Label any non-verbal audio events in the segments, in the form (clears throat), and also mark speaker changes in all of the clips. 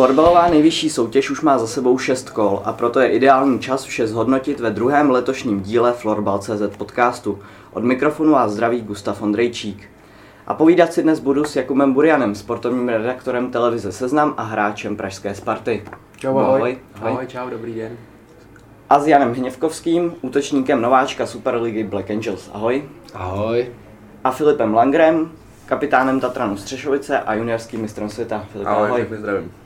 Speaker 1: Florbalová nejvyšší soutěž už má za sebou 6 kol a proto je ideální čas vše zhodnotit ve druhém letošním díle Florbal.cz podcastu. Od mikrofonu vás zdraví Gustav Ondrejčík. A povídat si dnes budu s Jakubem Burianem, sportovním redaktorem televize Seznam a hráčem Pražské Sparty.
Speaker 2: Čau, ahoj. Ahoj, ahoj čau, dobrý den.
Speaker 1: A s Janem Hněvkovským, útočníkem nováčka Superligy Black Angels. Ahoj.
Speaker 3: Ahoj.
Speaker 1: A Filipem Langrem, kapitánem Tatranu Střešovice a juniorským mistrem světa.
Speaker 4: Filip, ahoj. ahoj. zdravím.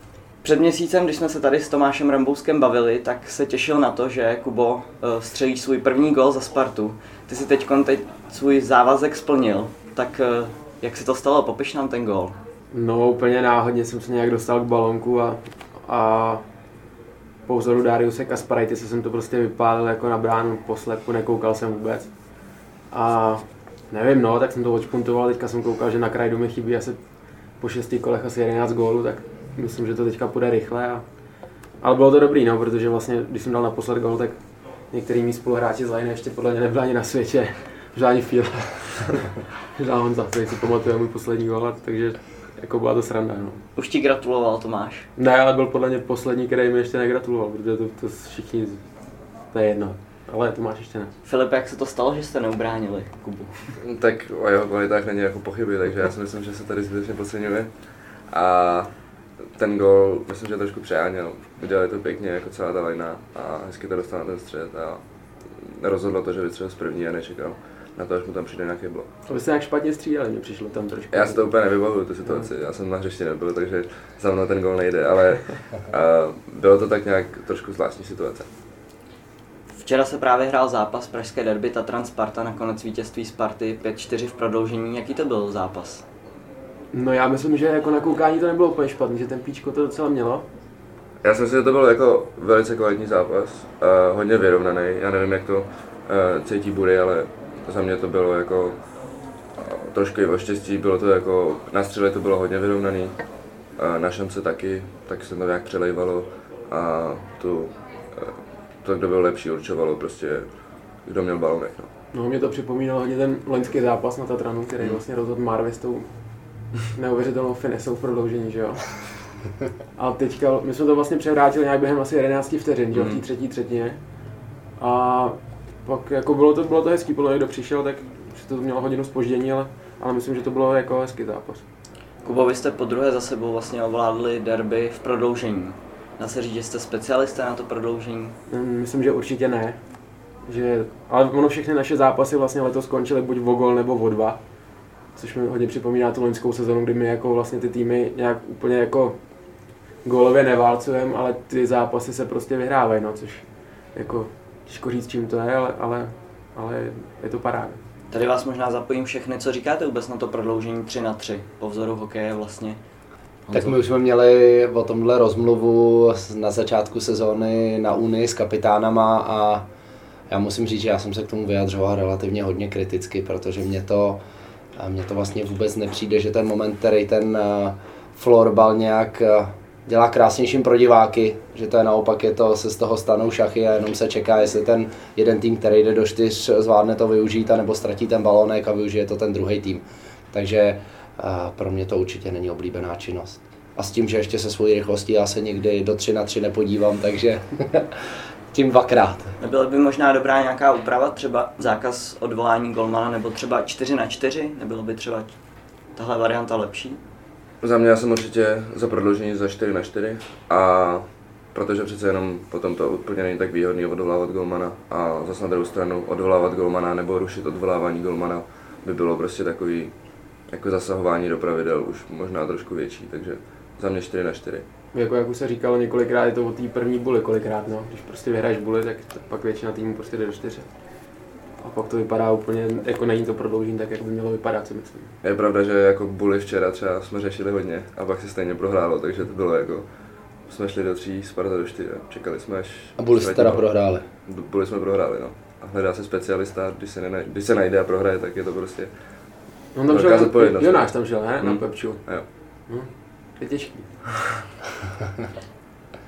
Speaker 1: Před měsícem, když jsme se tady s Tomášem Rambouskem bavili, tak se těšil na to, že Kubo eh, střelí svůj první gol za Spartu. Ty si teď, teď svůj závazek splnil, tak eh, jak se to stalo? Popiš nám ten gol.
Speaker 2: No úplně náhodně jsem se nějak dostal k balonku a, a po vzoru Dariuse Kasparajty jsem to prostě vypálil jako na bránu posledku, nekoukal jsem vůbec. A nevím, no, tak jsem to odšpuntoval, teďka jsem koukal, že na kraj mi chybí asi po šesti kolech asi 11 gólů, tak myslím, že to teďka půjde rychle. A... Ale bylo to dobrý, no, protože vlastně, když jsem dal naposled gol, tak některý mý spoluhráči z Line ještě podle mě nebyl ani na světě, žádný fíl. Žádný Honza, který si pamatuje můj poslední gol, takže jako byla to sranda. No.
Speaker 1: Už ti gratuloval Tomáš?
Speaker 2: Ne, ale byl podle mě poslední, který mi ještě negratuloval, protože to, to všichni, to je jedno. Ale Tomáš ještě ne.
Speaker 1: Filip, jak se to stalo, že jste neubránili Kubu?
Speaker 4: Tak o jeho kvalitách není jako pochyby, takže já si myslím, že se tady zbytečně podceňuje. A ten gol, myslím, že trošku přeháněl. Udělali to pěkně, jako celá ta lajna a hezky to dostal na ten střed a rozhodlo to, že vystřelil z první a nečekal na to, až mu tam přijde nějaký blok.
Speaker 2: To by se nějak špatně střídali, mě přišlo tam trošku.
Speaker 4: Já si to úplně nevybavuju, tu situaci, já jsem na hřišti nebyl, takže za mnou ten gol nejde, ale uh, (laughs) bylo to tak nějak trošku zvláštní situace.
Speaker 1: Včera se právě hrál zápas Pražské derby Tatran Sparta, nakonec vítězství Sparty 5-4 v prodloužení. Jaký to byl zápas?
Speaker 2: No já myslím, že jako na koukání to nebylo úplně špatný, že ten píčko to docela mělo.
Speaker 4: Já si myslím, že to byl jako velice kvalitní zápas, uh, hodně vyrovnaný. Já nevím, jak to uh, cítí Bury, ale za mě to bylo jako trošku i o štěstí, bylo to jako, na střele to bylo hodně vyrovnaný, a na šance taky, tak se to nějak přelejvalo a tu, to, kdo byl lepší, určovalo prostě, kdo měl balonek. No.
Speaker 2: no mě to připomínalo hodně ten loňský zápas na Tatranu, který hmm. vlastně rozhodl Marvy s tou neuvěřitelnou finesou v prodloužení, že jo. A teďka, my jsme to vlastně převrátili nějak během asi 11 vteřin, že jo, v té hmm. třetí třetině. A pak jako bylo to, bylo to hezký, podle kdo přišel, tak to mělo hodinu spoždění, ale, ale myslím, že to bylo jako hezký zápas.
Speaker 1: Kubo, vy jste po druhé za sebou vlastně ovládli derby v prodloužení. Dá se říct, že jste specialisté na to prodloužení?
Speaker 2: Mm, myslím, že určitě ne. Že, ale ono všechny naše zápasy vlastně letos skončily buď o gol nebo o dva. Což mi hodně připomíná tu loňskou sezonu, kdy my jako vlastně ty týmy nějak úplně jako gólově neválcujeme, ale ty zápasy se prostě vyhrávají, no, což jako těžko říct, čím to je, ale, ale, ale je to paráda.
Speaker 1: Tady vás možná zapojím všechny, co říkáte vůbec na to prodloužení 3 na 3 po vzoru hokeje vlastně.
Speaker 3: Honzo. Tak my už jsme měli o tomhle rozmluvu na začátku sezóny na Unii s kapitánama a já musím říct, že já jsem se k tomu vyjadřoval relativně hodně kriticky, protože mě to, mě to vlastně vůbec nepřijde, že ten moment, který ten eh, florbal nějak eh, dělá krásnějším pro diváky, že to je naopak, je to, se z toho stanou šachy a jenom se čeká, jestli ten jeden tým, který jde do čtyř, zvládne to využít, anebo ztratí ten balónek a využije to ten druhý tým. Takže pro mě to určitě není oblíbená činnost. A s tím, že ještě se svojí rychlostí já se nikdy do 3 na 3 nepodívám, takže (laughs) tím dvakrát.
Speaker 1: Nebyla by možná dobrá nějaká úprava, třeba zákaz odvolání golmana, nebo třeba 4 na 4? Nebylo by třeba tahle varianta lepší?
Speaker 4: Za mě já jsem určitě za prodloužení za 4 na 4 a protože přece jenom potom to úplně není tak výhodný odvolávat golmana a zase na druhou stranu odvolávat golmana nebo rušit odvolávání golmana by bylo prostě takový jako zasahování do pravidel už možná trošku větší, takže za mě 4 na 4.
Speaker 2: Jako jak už se říkalo několikrát, je to o té první buly kolikrát, no. Když prostě vyhraješ buly, tak, pak většina týmů prostě jde do 4 a pak to vypadá úplně, jako není to prodloužení tak, jak by mělo vypadat, si myslím.
Speaker 4: Je pravda, že jako buly včera třeba jsme řešili hodně a pak se stejně prohrálo, takže to bylo jako, jsme šli do tří, Sparta do čtyři, čekali jsme až...
Speaker 3: A buly jste teda prohráli?
Speaker 4: Buly jsme prohráli, no. A hledá se specialista, když se, nenaj, když se najde a prohraje, tak je to prostě
Speaker 2: No tam šel, Jonáš tam šel, ne? Hmm. Na Pepču.
Speaker 4: Jo.
Speaker 2: Hmm. Je těžký. (laughs)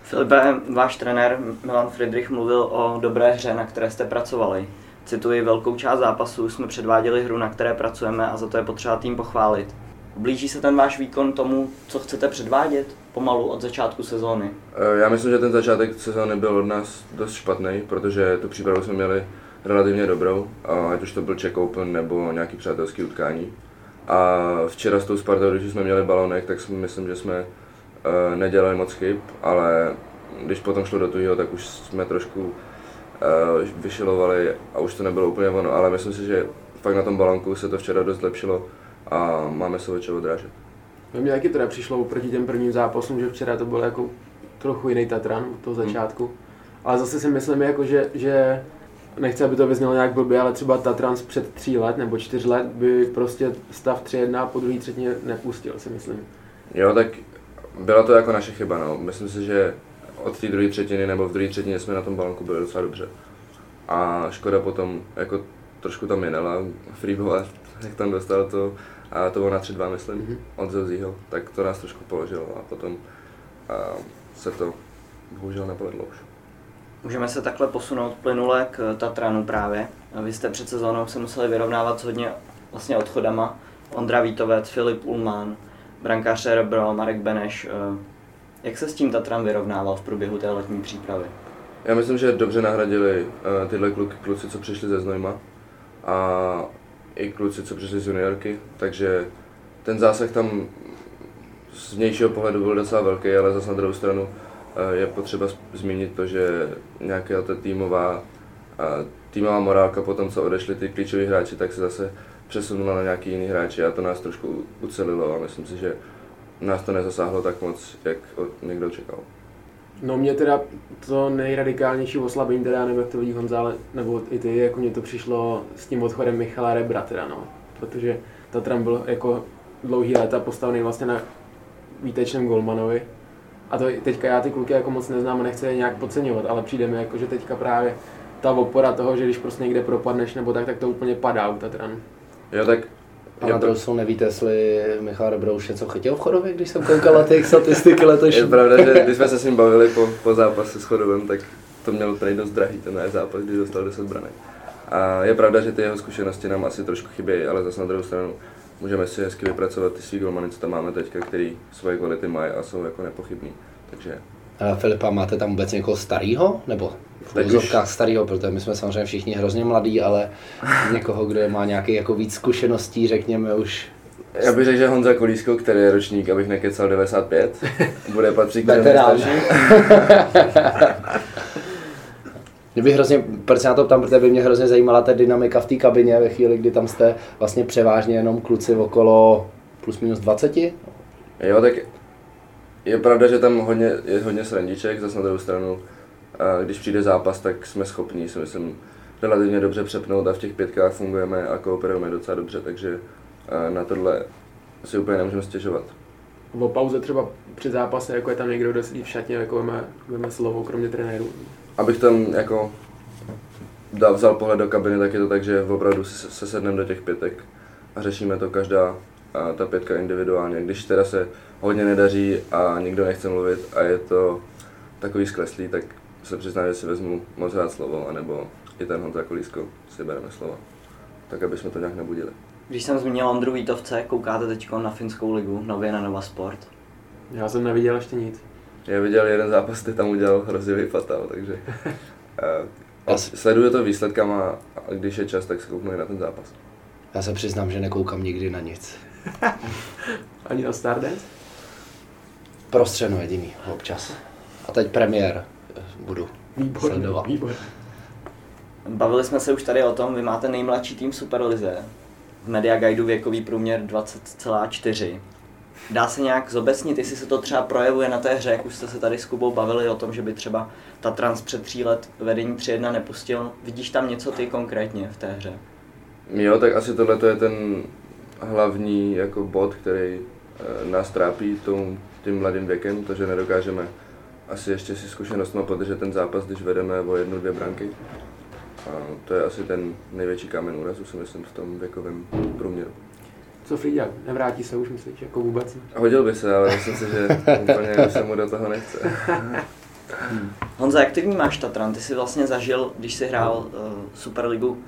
Speaker 1: Filipe, váš trenér Milan Friedrich mluvil o dobré hře, na které jste pracovali. Cituji, velkou část zápasů jsme předváděli hru, na které pracujeme a za to je potřeba tým pochválit. Blíží se ten váš výkon tomu, co chcete předvádět pomalu od začátku sezóny?
Speaker 4: Eh, Já myslím, že ten začátek sezóny byl od nás dost špatný, protože tu přípravu jsme měli relativně dobrou, a ať už to byl Czech Open nebo nějaký přátelský utkání. A včera s tou Spartou, když jsme měli balonek, tak si myslím, že jsme eh, nedělali moc chyb, ale když potom šlo do tuhého, tak už jsme trošku eh, vyšilovali a už to nebylo úplně ono, ale myslím si, že fakt na tom balonku se to včera dost zlepšilo a máme se o čeho odrážet.
Speaker 2: Mně taky teda přišlo proti těm prvním zápasům, že včera to byl jako trochu jiný Tatran od toho začátku. Ale zase si myslím, jako, že, že nechci, aby to vyznělo nějak blbě, ale třeba Tatran z před tří let nebo čtyř let by prostě stav 3-1 po druhé třetině nepustil, si myslím.
Speaker 4: Jo, tak byla to jako naše chyba, no. Myslím si, že od té druhé třetiny nebo v druhé třetině jsme na tom balonku byli docela dobře. A Škoda potom jako trošku tam minela, Freebova, jak tam dostal to, a to bylo na 3-2, myslím,
Speaker 2: Mhm.
Speaker 4: od Zozího, tak to nás trošku položilo a potom a se to bohužel nepovedlo už.
Speaker 1: Můžeme se takhle posunout plynule k Tatranu právě. Vy jste před sezónou se museli vyrovnávat s hodně vlastně odchodama. Ondra Vítovec, Filip Ulman, brankář Rebro, Marek Beneš. Eh, Jak se s tím Tatran vyrovnával v průběhu té letní přípravy?
Speaker 4: Já myslím, že dobře nahradili uh, tyhle kluky, kluci, co přišli ze Znojma a i kluci, co přišli z juniorky, takže ten zásah tam z vnějšího pohledu byl docela velký, ale zase na druhou stranu je potřeba zmínit to, že nějaká ta týmová, týmová morálka po tom, co odešli ty klíčoví hráči, tak se zase přesunula na nějaký jiný hráči a to nás trošku ucelilo a myslím si, že nás to nezasáhlo tak moc, jak někdo čekal.
Speaker 2: No mě teda to nejradikálnější oslabení, teda nevím, jak to vidí Honza, ale, nebo i ty, jako mě to přišlo s tím odchodem Michala Rebra teda, no. Protože Tatran byl jako dlouhý léta postavený vlastně na výtečném Golmanovi. A to teďka já ty kluky jako moc neznám a nechci je nějak podceňovat, ale přijde mi jako, že teďka právě ta opora toho, že když prostě někde propadneš nebo tak, tak to úplně padá u Tatranu.
Speaker 4: Jo, tak
Speaker 3: A
Speaker 4: je
Speaker 3: na druhou stranu nevíte, jestli Michal Rebrouš něco chytil v chodově, když jsem koukal na těch statistiky
Speaker 4: Je
Speaker 3: letošní.
Speaker 4: pravda, že když jsme se s ním bavili po, po zápase s Chodovem, tak to měl prej dost drahý ten náš zápas, když dostal 10 branek. A je pravda, že ty jeho zkušenosti nám asi trošku chybějí, ale zase na druhou stranu můžeme si hezky vypracovat ty svý golmany, co tam máme teďka, který svoje kvality mají a jsou jako nepochybný. Takže
Speaker 3: A Filipa, máte tam vůbec někoho starýho? Nebo v úzovkách starýho, protože my jsme samozřejmě všichni hrozně mladí, ale (laughs) někoho, kdo má nějaký jako víc zkušeností, řekněme už
Speaker 4: já bych řekl, že Honza Kolísko, který je ročník, abych nekecal 95, bude patřit k nejstarším. (laughs)
Speaker 3: Mě by hrozně, proč se na to ptám, protože by mě hrozně zajímala ta dynamika v té kabině ve chvíli, kdy tam jste vlastně převážně jenom kluci okolo plus minus 20.
Speaker 4: Jo, tak je pravda, že tam hodně, je hodně srandiček, zase na druhou stranu, a když přijde zápas, tak jsme schopní, si myslím, relativně dobře přepnout a v těch pětkách fungujeme a kooperujeme docela dobře, takže na tohle si úplně nemůžeme stěžovat.
Speaker 2: O pauze třeba při zápase, jako je tam někdo, kdo sedí v šatně, jako veme, veme slovo, kromě trenérů.
Speaker 4: Abych tam jako dal, vzal pohled do kabiny, tak je to tak, že opravdu se, se sedneme do těch pětek a řešíme to každá a ta pětka individuálně. Když teda se hodně nedaří a nikdo nechce mluvit a je to takový skleslý, tak se přiznám, že si vezmu moc rád slovo, anebo i ten Honza Kolísko si bereme slovo. Tak, aby jsme to nějak nebudili.
Speaker 1: Když jsem zmínil Ondru Vítovce, koukáte teď na finskou ligu, nově na Nova Sport.
Speaker 2: Já jsem neviděl ještě nic.
Speaker 4: Já viděl jeden zápas, kde tam udělal hrozivý fatal, takže (laughs) eh,
Speaker 3: Já si-
Speaker 4: sleduju to výsledkama a když je čas, tak se kouknu i na ten zápas.
Speaker 3: Já se přiznám, že nekoukám nikdy na nic. (laughs)
Speaker 2: Ani na Stardance?
Speaker 3: Prostřeno jediný, občas. A teď premiér eh, budu
Speaker 2: Výborně,
Speaker 3: sledovat.
Speaker 2: výborně.
Speaker 1: Bavili jsme se už tady o tom, vy máte nejmladší tým v Superlize. V Media Guideu věkový průměr 20,4. Dá se nějak zobecnit, jestli se to třeba projevuje na té hře, jak už jste se tady s Kubou bavili o tom, že by třeba ta trans před tří let vedení 3-1 nepustil. Vidíš tam něco ty konkrétně v té hře?
Speaker 4: Jo, tak asi tohle je ten hlavní jako bod, který eh, nás trápí tím mladým věkem, to, že nedokážeme asi ještě si zkušenostma podržet ten zápas, když vedeme o jednu, dvě branky. A to je asi ten největší kámen úrazu, si myslím, v tom věkovém průměru.
Speaker 2: Co Frida, nevrátí se už, myslíš, jako vůbec?
Speaker 4: Hodil by se, ale myslím si, že úplně už se mu do toho nechce. (laughs)
Speaker 1: Honza, jak ty vnímáš Tatran? Ty jsi vlastně zažil, když jsi hrál uh, Superligu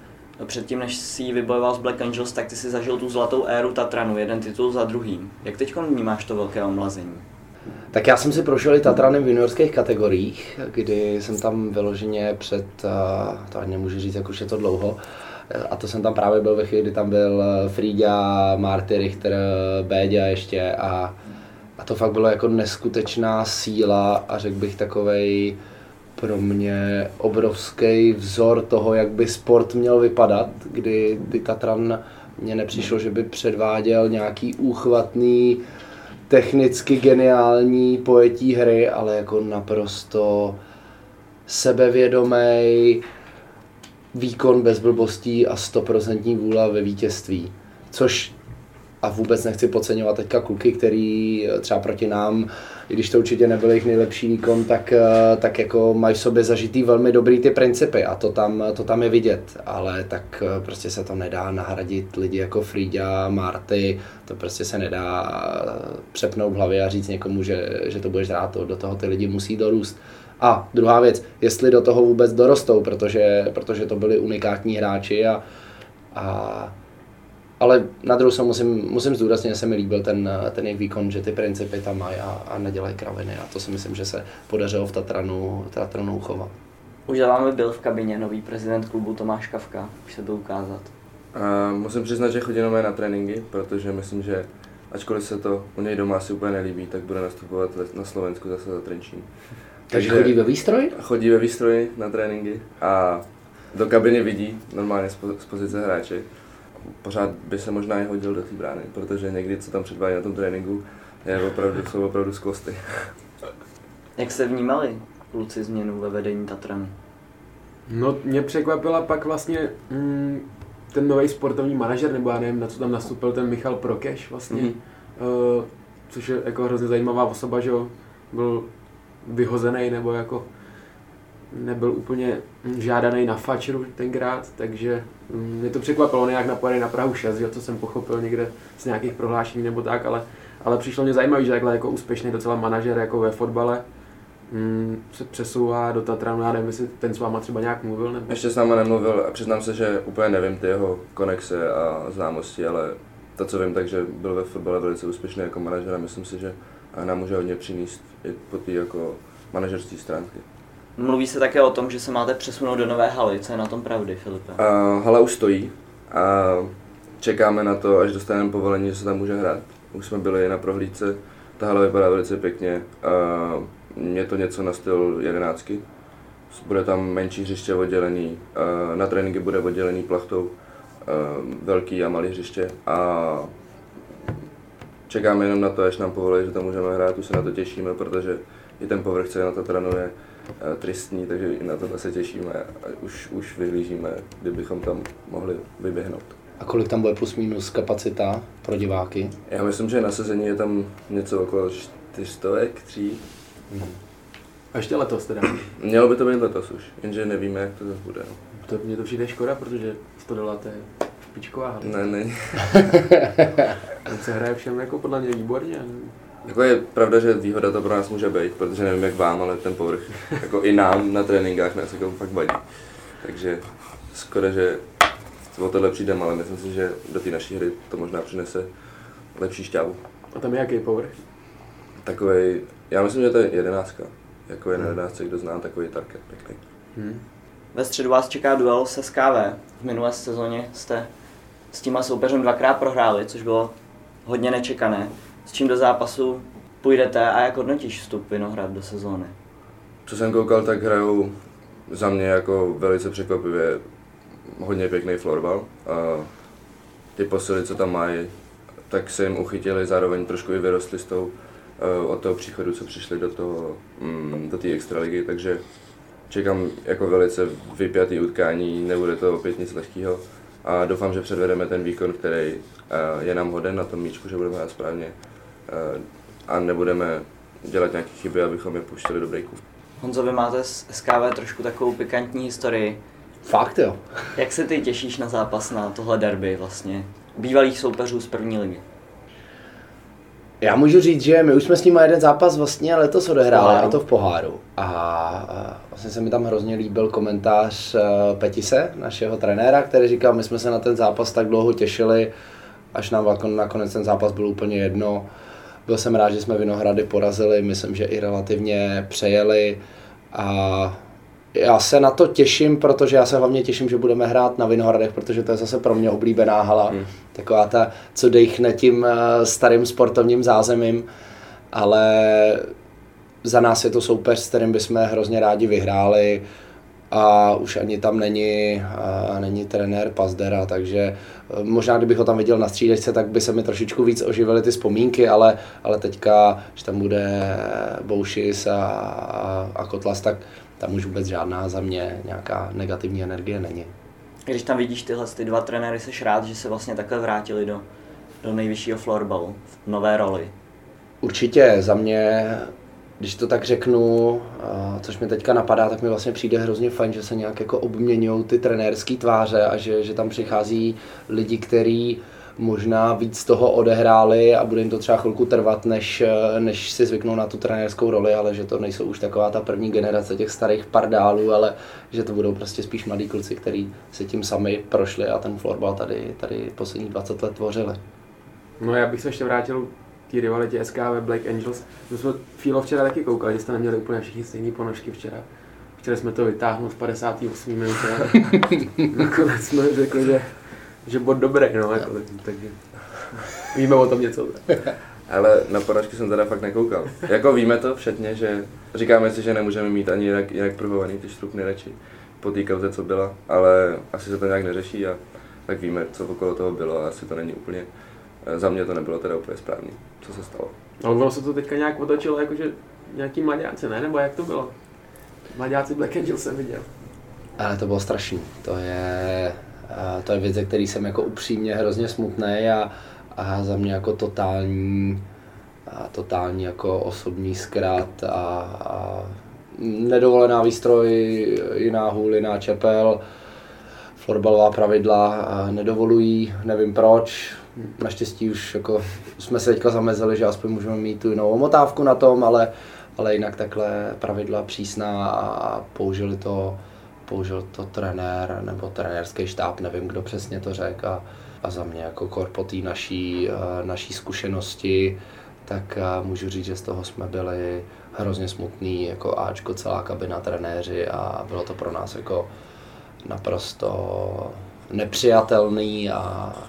Speaker 1: předtím, než si ji vybojoval z Black Angels, tak ty si zažil tu zlatou éru Tatranu, jeden titul za druhým. Jak teď vnímáš to velké omlazení?
Speaker 3: Tak já jsem si prošel i Tatranem v juniorských kategoriích, kdy jsem tam vyloženě před, eh, to ani nemůžu říct, jak už je to dlouho, a to jsem tam právě byl ve chvíli, kdy tam byl eh, Frida, Marty Richter, Béďa ještě a, a to fakt bylo jako neskutečná síla a řekl bych takovej pro mě obrovský vzor toho, jak by sport měl vypadat, kdy, kdy Tatran mně nepřišlo, že by předváděl nějaký úchvatný technicky geniální pojetí hry, ale jako naprosto sebevědomý výkon bez blbostí a stoprocentní vůle ve vítězství. Což a vůbec nechci podceňovat teďka kluky, který třeba proti nám i když to určitě nebyl jejich nejlepší výkon, tak, eh, tak jako mají v sobě zažitý velmi dobrý ty principy a to tam, to tam je vidět, ale tak eh, prostě se to nedá nahradit lidi jako Frida, Marty, to prostě se nedá eh, přepnout v hlavě a říct někomu, že, že to budeš rád, to, do toho ty lidi musí dorůst. A druhá věc, jestli do toho vůbec dorostou, protože, protože to byli unikátní hráči a, a ale na druhou stranu musím, musím zdůraznit, že se mi líbil ten, ten jejich výkon, že ty principy tam mají a, a nedělají kraviny a to si myslím, že se podařilo v Tatranu, Tatranu uchovat.
Speaker 1: Už za vámi byl v kabině nový prezident klubu Tomáš Kavka, už se byl ukázat.
Speaker 4: A musím přiznat, že chodí na tréninky, protože myslím, že ačkoliv se to u něj doma asi úplně nelíbí, tak bude nastupovat na Slovensku zase za Trenčín.
Speaker 3: Takže chodí ve výstroji?
Speaker 4: Chodí ve výstroji na tréninky a do kabiny vidí normálně z pozice hráče pořád by se možná i hodil do té brány, protože někdy, co tam předvádí na tom tréninku, je opravdu, jsou opravdu skvosty. (laughs)
Speaker 1: Jak se vnímali kluci změnu ve vedení Tatranu?
Speaker 2: No, mě překvapila pak vlastně mm, ten nový sportovní manažer, nebo já nevím, na co tam nastupil ten Michal Prokeš vlastně, mm-hmm. uh, což je jako hrozně zajímavá osoba, že byl vyhozený nebo jako nebyl úplně žádaný na fačru tenkrát, takže mm, mě to překvapilo, nějak napojený na Prahu 6, že, co jsem pochopil někde z nějakých prohlášení nebo tak, ale, ale přišlo mě zajímavé, že takhle jako úspěšný docela manažer jako ve fotbale mm, se přesouvá do Tatranu, já nevím, jestli ten s váma třeba nějak mluvil? Nebo...
Speaker 4: Ještě s náma nemluvil a přiznám se, že úplně nevím ty jeho konexe a známosti, ale to, co vím, takže byl ve fotbale velice úspěšný jako manažer a myslím si, že nám může hodně přinést i po té jako manažerské stránky.
Speaker 1: Mluví se také o tom, že se máte přesunout do nové haly. Co je na tom pravdy, Filipe?
Speaker 4: Uh, hala už stojí a čekáme na to, až dostaneme povolení, že se tam může hrát. Už jsme byli na prohlídce, ta hala vypadá velice pěkně. Uh, je to něco na styl jedenáctky. Bude tam menší hřiště oddělený, uh, na tréninky bude oddělený plachtou, uh, velký a malý hřiště a čekáme jenom na to, až nám povolí, že tam můžeme hrát, už se na to těšíme, protože i ten povrch, co je na to trénuje, Eh, tristní, takže i na to se těšíme a už, už vyhlížíme, kdybychom tam mohli vyběhnout.
Speaker 3: A kolik tam bude plus minus kapacita pro diváky?
Speaker 4: Já myslím, že na sezení je tam něco okolo čtyřstovek, tří.
Speaker 2: Hmm. A ještě letos teda?
Speaker 4: Mělo by to být letos už, jenže nevíme, jak to bude.
Speaker 2: To mě to přijde škoda, protože dola to je špičková
Speaker 4: hala. Ne, ne. (laughs)
Speaker 2: se hraje všem jako podle mě výborně.
Speaker 4: Jako je pravda, že výhoda to pro nás může být, protože nevím jak vám, ale ten povrch, jako i nám na tréninkách nás jako fakt vadí. Takže skoro, že o tohle přijdeme, ale myslím si, že do té naší hry to možná přinese lepší šťávu.
Speaker 2: A tam je jaký povrch?
Speaker 4: Takový, já myslím, že to je jedenáctka. Jako je na jedenáctce, kdo zná, takový target pěkný. Hmm.
Speaker 1: Ve středu vás čeká duel se SKV. V minulé sezóně jste s tímhle soupeřem dvakrát prohráli, což bylo hodně nečekané s čím do zápasu půjdete a jak hodnotíš vstup Vinohrad do sezóny?
Speaker 4: Co jsem koukal, tak hrajou za mě jako velice překvapivě hodně pěkný florbal. A ty posily, co tam mají, tak se jim uchytili, zároveň trošku i vyrostli s tou, eh, od toho příchodu, co přišli do mm, do té extraligy, takže čekám jako velice vypjatý utkání, nebude to opět nic lehkého a doufám, že předvedeme ten výkon, který eh, je nám hoden na tom míčku, že budeme hrát správně a nebudeme dělat nějaké chyby, abychom je puštili do breaku.
Speaker 1: Honzo, vy máte s SKV trošku takovou pikantní historii.
Speaker 3: Fakt jo.
Speaker 1: Jak se ty těšíš na zápas na tohle derby vlastně? Bývalých soupeřů z první ligy.
Speaker 3: Já můžu říct, že my už jsme s ním jeden zápas vlastně letos odehráli, a to v poháru. A, vlastně se mi tam hrozně líbil komentář uh, Petise, našeho trenéra, který říkal, my jsme se na ten zápas tak dlouho těšili, až nám nakonec ten zápas byl úplně jedno. Byl jsem rád, že jsme Vinohrady porazili, myslím, že i relativně přejeli a já se na to těším, protože já se hlavně těším, že budeme hrát na Vinohradech, protože to je zase pro mě oblíbená hala. Hmm. Taková ta, co dejchne tím eh, starým sportovním zázemím, ale za nás je to soupeř, s kterým bychom hrozně rádi vyhráli a už ani tam není, a není trenér Pazdera, takže eh, možná kdybych ho tam viděl na střídečce, tak by se mi trošičku víc oživily ty vzpomínky, ale, ale teďka, že tam bude Boušis a, a, a Kotlas, tak tam už vůbec žádná za mě nějaká negativní energie není.
Speaker 1: Když tam vidíš tyhle ty dva trenéry, jsi rád, že se vlastně takhle vrátili do, do nejvyššího florbalu v nové roli?
Speaker 3: Určitě, za mě, když to tak řeknu, což mi teďka napadá, tak mi vlastně přijde hrozně fajn, že se nějak jako obměňují ty trenérské tváře a že, že tam přichází lidi, kteří možná víc toho odehráli a bude jim to třeba chvilku trvat, než, než si zvyknou na tu trenérskou roli, ale že to nejsou už taková ta první generace těch starých pardálů, ale že to budou prostě spíš mladí kluci, kteří si tím sami prošli a ten florbal tady, tady poslední 20 let tvořili.
Speaker 2: No já bych se ještě vrátil té rivalitě SKV Black Angels. My jsme Filo včera taky koukali, že jste neměli úplně všichni stejné ponožky včera. Chtěli jsme to vytáhnout v 58 minutě, (laughs) nakonec jsme řekli, že že bod dobrý, no, jako, takže víme o tom něco.
Speaker 4: Ale na poražky jsem teda fakt nekoukal. Jako víme to všetně, že říkáme si, že nemůžeme mít ani jinak, jinak provovaný ty štrupny radši po té kauze, co byla, ale asi se to nějak neřeší a tak víme, co okolo toho bylo a asi to není úplně, za mě to nebylo teda úplně správný, co se stalo.
Speaker 2: Ale ono se to teďka nějak otočilo, jakože nějaký mladáci, ne? Nebo jak to bylo? Mladáci Black Angel jsem viděl.
Speaker 3: Ale to bylo strašný. To je, a to je věc, ze který jsem jako upřímně hrozně smutný a, a za mě jako totální, a totální jako osobní zkrát a, a nedovolená výstroj, jiná hůl, jiná čepel, florbalová pravidla nedovolují, nevím proč. Naštěstí už jako jsme se teďka zamezili, že aspoň můžeme mít tu jinou omotávku na tom, ale, ale jinak takhle pravidla přísná a použili to použil to trenér nebo trenérský štáb, nevím, kdo přesně to řekl a, a za mě jako korpotý naší, eh, naší zkušenosti, tak eh, můžu říct, že z toho jsme byli hrozně smutný, jako Ačko, celá kabina trenéři a bylo to pro nás jako naprosto nepřijatelný a,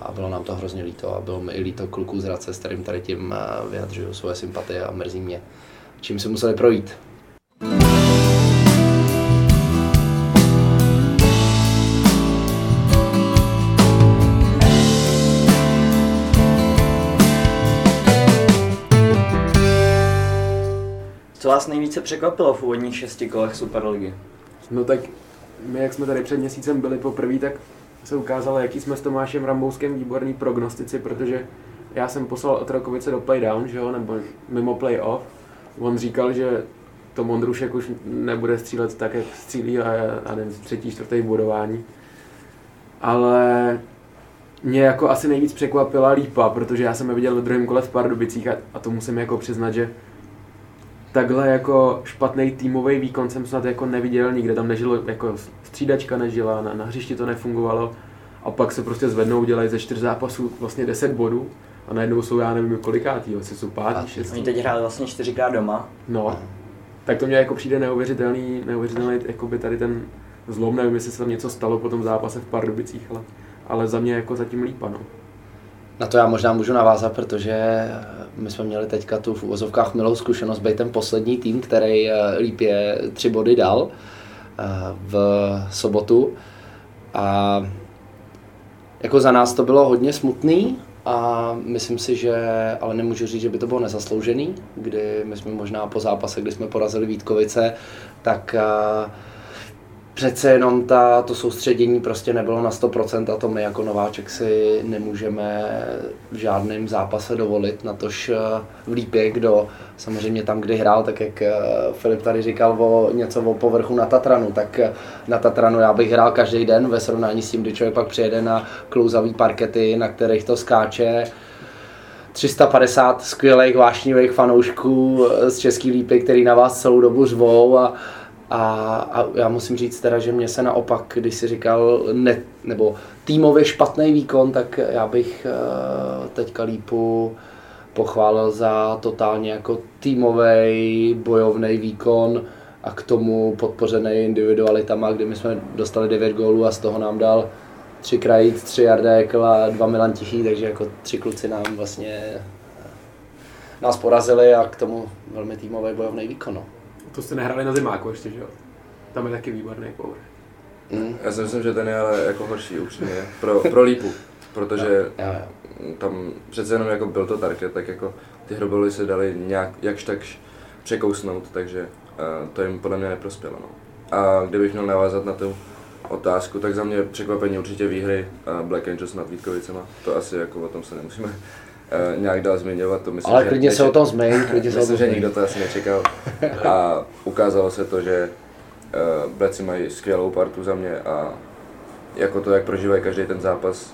Speaker 3: a bylo nám to hrozně líto a bylo mi i líto kluků z Hradce, s kterým tady tím eh, vyjadřuju svoje sympatie a mrzí mě, čím si museli projít.
Speaker 1: Co vás nejvíce překvapilo v úvodních šesti kolech Superligy?
Speaker 2: No tak my, jak jsme tady před měsícem byli poprvé, tak se ukázalo, jaký jsme s Tomášem Rambouskem výborný prognostici, protože já jsem poslal Otrokovice do playdown, že jo, nebo mimo playoff. On říkal, že to Mondrušek už nebude střílet tak, jak střílí a, a nevím, třetí, čtvrtý budování. Ale mě jako asi nejvíc překvapila Lípa, protože já jsem je viděl ve druhém kole v Pardubicích a, a to musím jako přiznat, že takhle jako špatný týmový výkon jsem snad jako neviděl nikde, tam nežilo, jako střídačka nežila, na, na hřišti to nefungovalo a pak se prostě zvednou, dělají ze čtyř zápasů vlastně 10 bodů a najednou jsou, já nevím, kolikátý, asi jsou pátý, šestý.
Speaker 1: Oni teď hráli vlastně čtyřikrát doma.
Speaker 2: No, tak to mě jako přijde neuvěřitelný, neuvěřitelný, jako by tady ten zlom, nevím, jestli se tam něco stalo po tom zápase v Pardubicích, ale, ale za mě jako zatím lípa, no.
Speaker 3: Na to já možná můžu navázat, protože my jsme měli teďka tu v uvozovkách milou zkušenost být ten poslední tým, který eh, Lípě tři body dal eh, v sobotu. A jako za nás to bylo hodně smutný a myslím si, že, ale nemůžu říct, že by to bylo nezasloužený, kdy my jsme možná po zápase, kdy jsme porazili Vítkovice, tak uh, přece jenom ta, to soustředění prostě nebylo na 100% a to my jako nováček si nemůžeme v žádném zápase dovolit, na tož eh, v Lípě, kdo samozřejmě tam, kdy hrál, tak jak eh, Filip tady říkal o něco o povrchu na Tatranu, tak eh, na Tatranu já bych hrál každý den ve srovnání s tím, kdy člověk pak přijede na klouzavý parkety, na kterých to skáče. 350 skvělých vášnivých fanoušků z Český lípy, který na vás celou dobu řvou a, a, a já musím říct teda, že mě se naopak, když si říkal ne, nebo týmově špatný výkon, tak já bych uh, teďka lípu pochválil za totálně jako týmový bojovný výkon a k tomu podpořený individualitama, kdy my jsme dostali 9 gólů a z toho nám dal tři krajíc, tři Jardek a dva Milan Tichý, takže jako tři kluci nám vlastně eh, nás porazili a k tomu velmi týmový bojovný výkon. No.
Speaker 2: To jste nehráli na zimáku ještě, že jo? Tam je taky výborný power.
Speaker 4: Mm. Já si myslím, že ten je ale jako horší upřímně, pro, pro lípu, protože jo, jo, jo. tam přece jenom jako byl to target, tak jako ty hroboly se dali nějak, jakž takž překousnout, takže uh, to jim podle mě neprospělo. No. A kdybych měl navázat na tu otázku, tak za mě překvapení určitě výhry uh, Black Angels nad Vítkovicema, to asi jako o tom se nemusíme uh, nějak dál zmiňovat. To
Speaker 3: myslím, Ale (laughs) klidně se o tom zmiň,
Speaker 4: klidně se o tom že nikdo to asi nečekal. A ukázalo se to, že uh, Bleci mají skvělou partu za mě a jako to, jak prožívají každý ten zápas,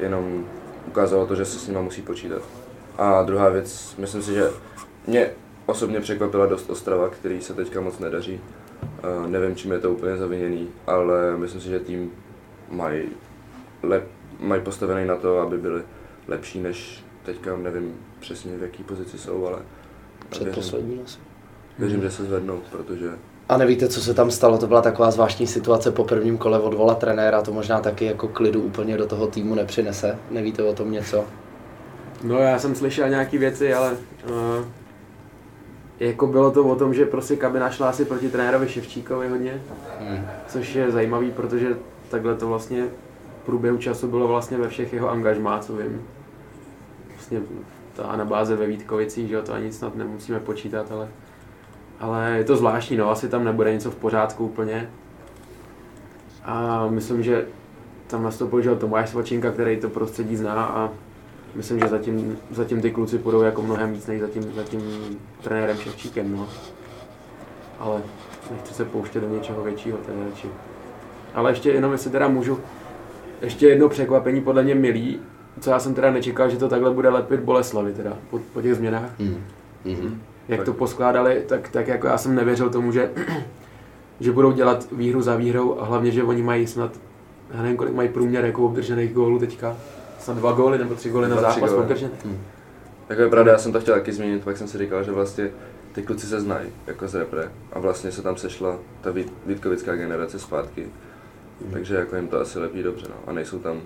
Speaker 4: jenom ukázalo to, že se s nimi musí počítat. A druhá věc, myslím si, že mě osobně překvapila dost Ostrava, který se teďka moc nedaří. Uh, nevím, čím je to úplně zaviněný, ale myslím si, že tým mají, lep, mají postavený na to, aby byli lepší než teďka, nevím přesně v jaký pozici jsou, ale
Speaker 3: Předposlední asi.
Speaker 4: Věřím, že se zvednou, protože
Speaker 3: a nevíte, co se tam stalo, to byla taková zvláštní situace po prvním kole odvolat trenéra, to možná taky jako klidu úplně do toho týmu nepřinese. Nevíte o tom něco?
Speaker 2: No já jsem slyšel nějaké věci, ale uh, jako bylo to o tom, že prostě kabina šla asi proti trenérovi Ševčíkovi hodně, hmm. což je zajímavý, protože takhle to vlastně v průběhu času bylo vlastně ve všech jeho angažmá, co vím. Vlastně ta anabáze ve Vítkovicích, že jo, to ani snad nemusíme počítat, ale ale je to zvláštní, no, asi tam nebude něco v pořádku úplně. A myslím, že tam nastoupil že Tomáš Svačinka, který to prostředí zná a myslím, že zatím, zatím ty kluci půjdou jako mnohem víc než zatím, zatím trenérem Ševčíkem, no. Ale nechci se pouštět do něčeho většího teda radši. Ale ještě jenom, jestli teda můžu, ještě jedno překvapení podle mě milý, co já jsem teda nečekal, že to takhle bude lepit Boleslavy teda po, po těch změnách. Mm. Mm-hmm jak to poskládali, tak, tak jako já jsem nevěřil tomu, že, (clears throat) že budou dělat výhru za výhrou a hlavně, že oni mají snad, já nevím, kolik mají průměr jako obdržených gólů teďka, snad dva góly nebo tři góly na zápas obdržených. Hmm.
Speaker 4: Jako je pravda, já jsem to chtěl taky změnit, pak jsem si říkal, že vlastně ty kluci se znají jako z repre a vlastně se tam sešla ta Vítkovická generace zpátky. Hmm. Takže jako jim to asi lepí dobře no. a nejsou tam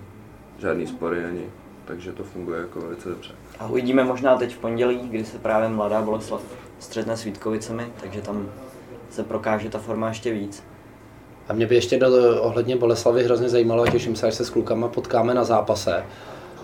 Speaker 4: žádný spory ani, takže to funguje jako velice dobře.
Speaker 1: A uvidíme možná teď v pondělí, kdy se právě mladá Boleslav střetne s Vítkovicemi, takže tam se prokáže ta forma ještě víc.
Speaker 3: A mě by ještě do, ohledně Boleslavy hrozně zajímalo a těším se, až se s klukama potkáme na zápase.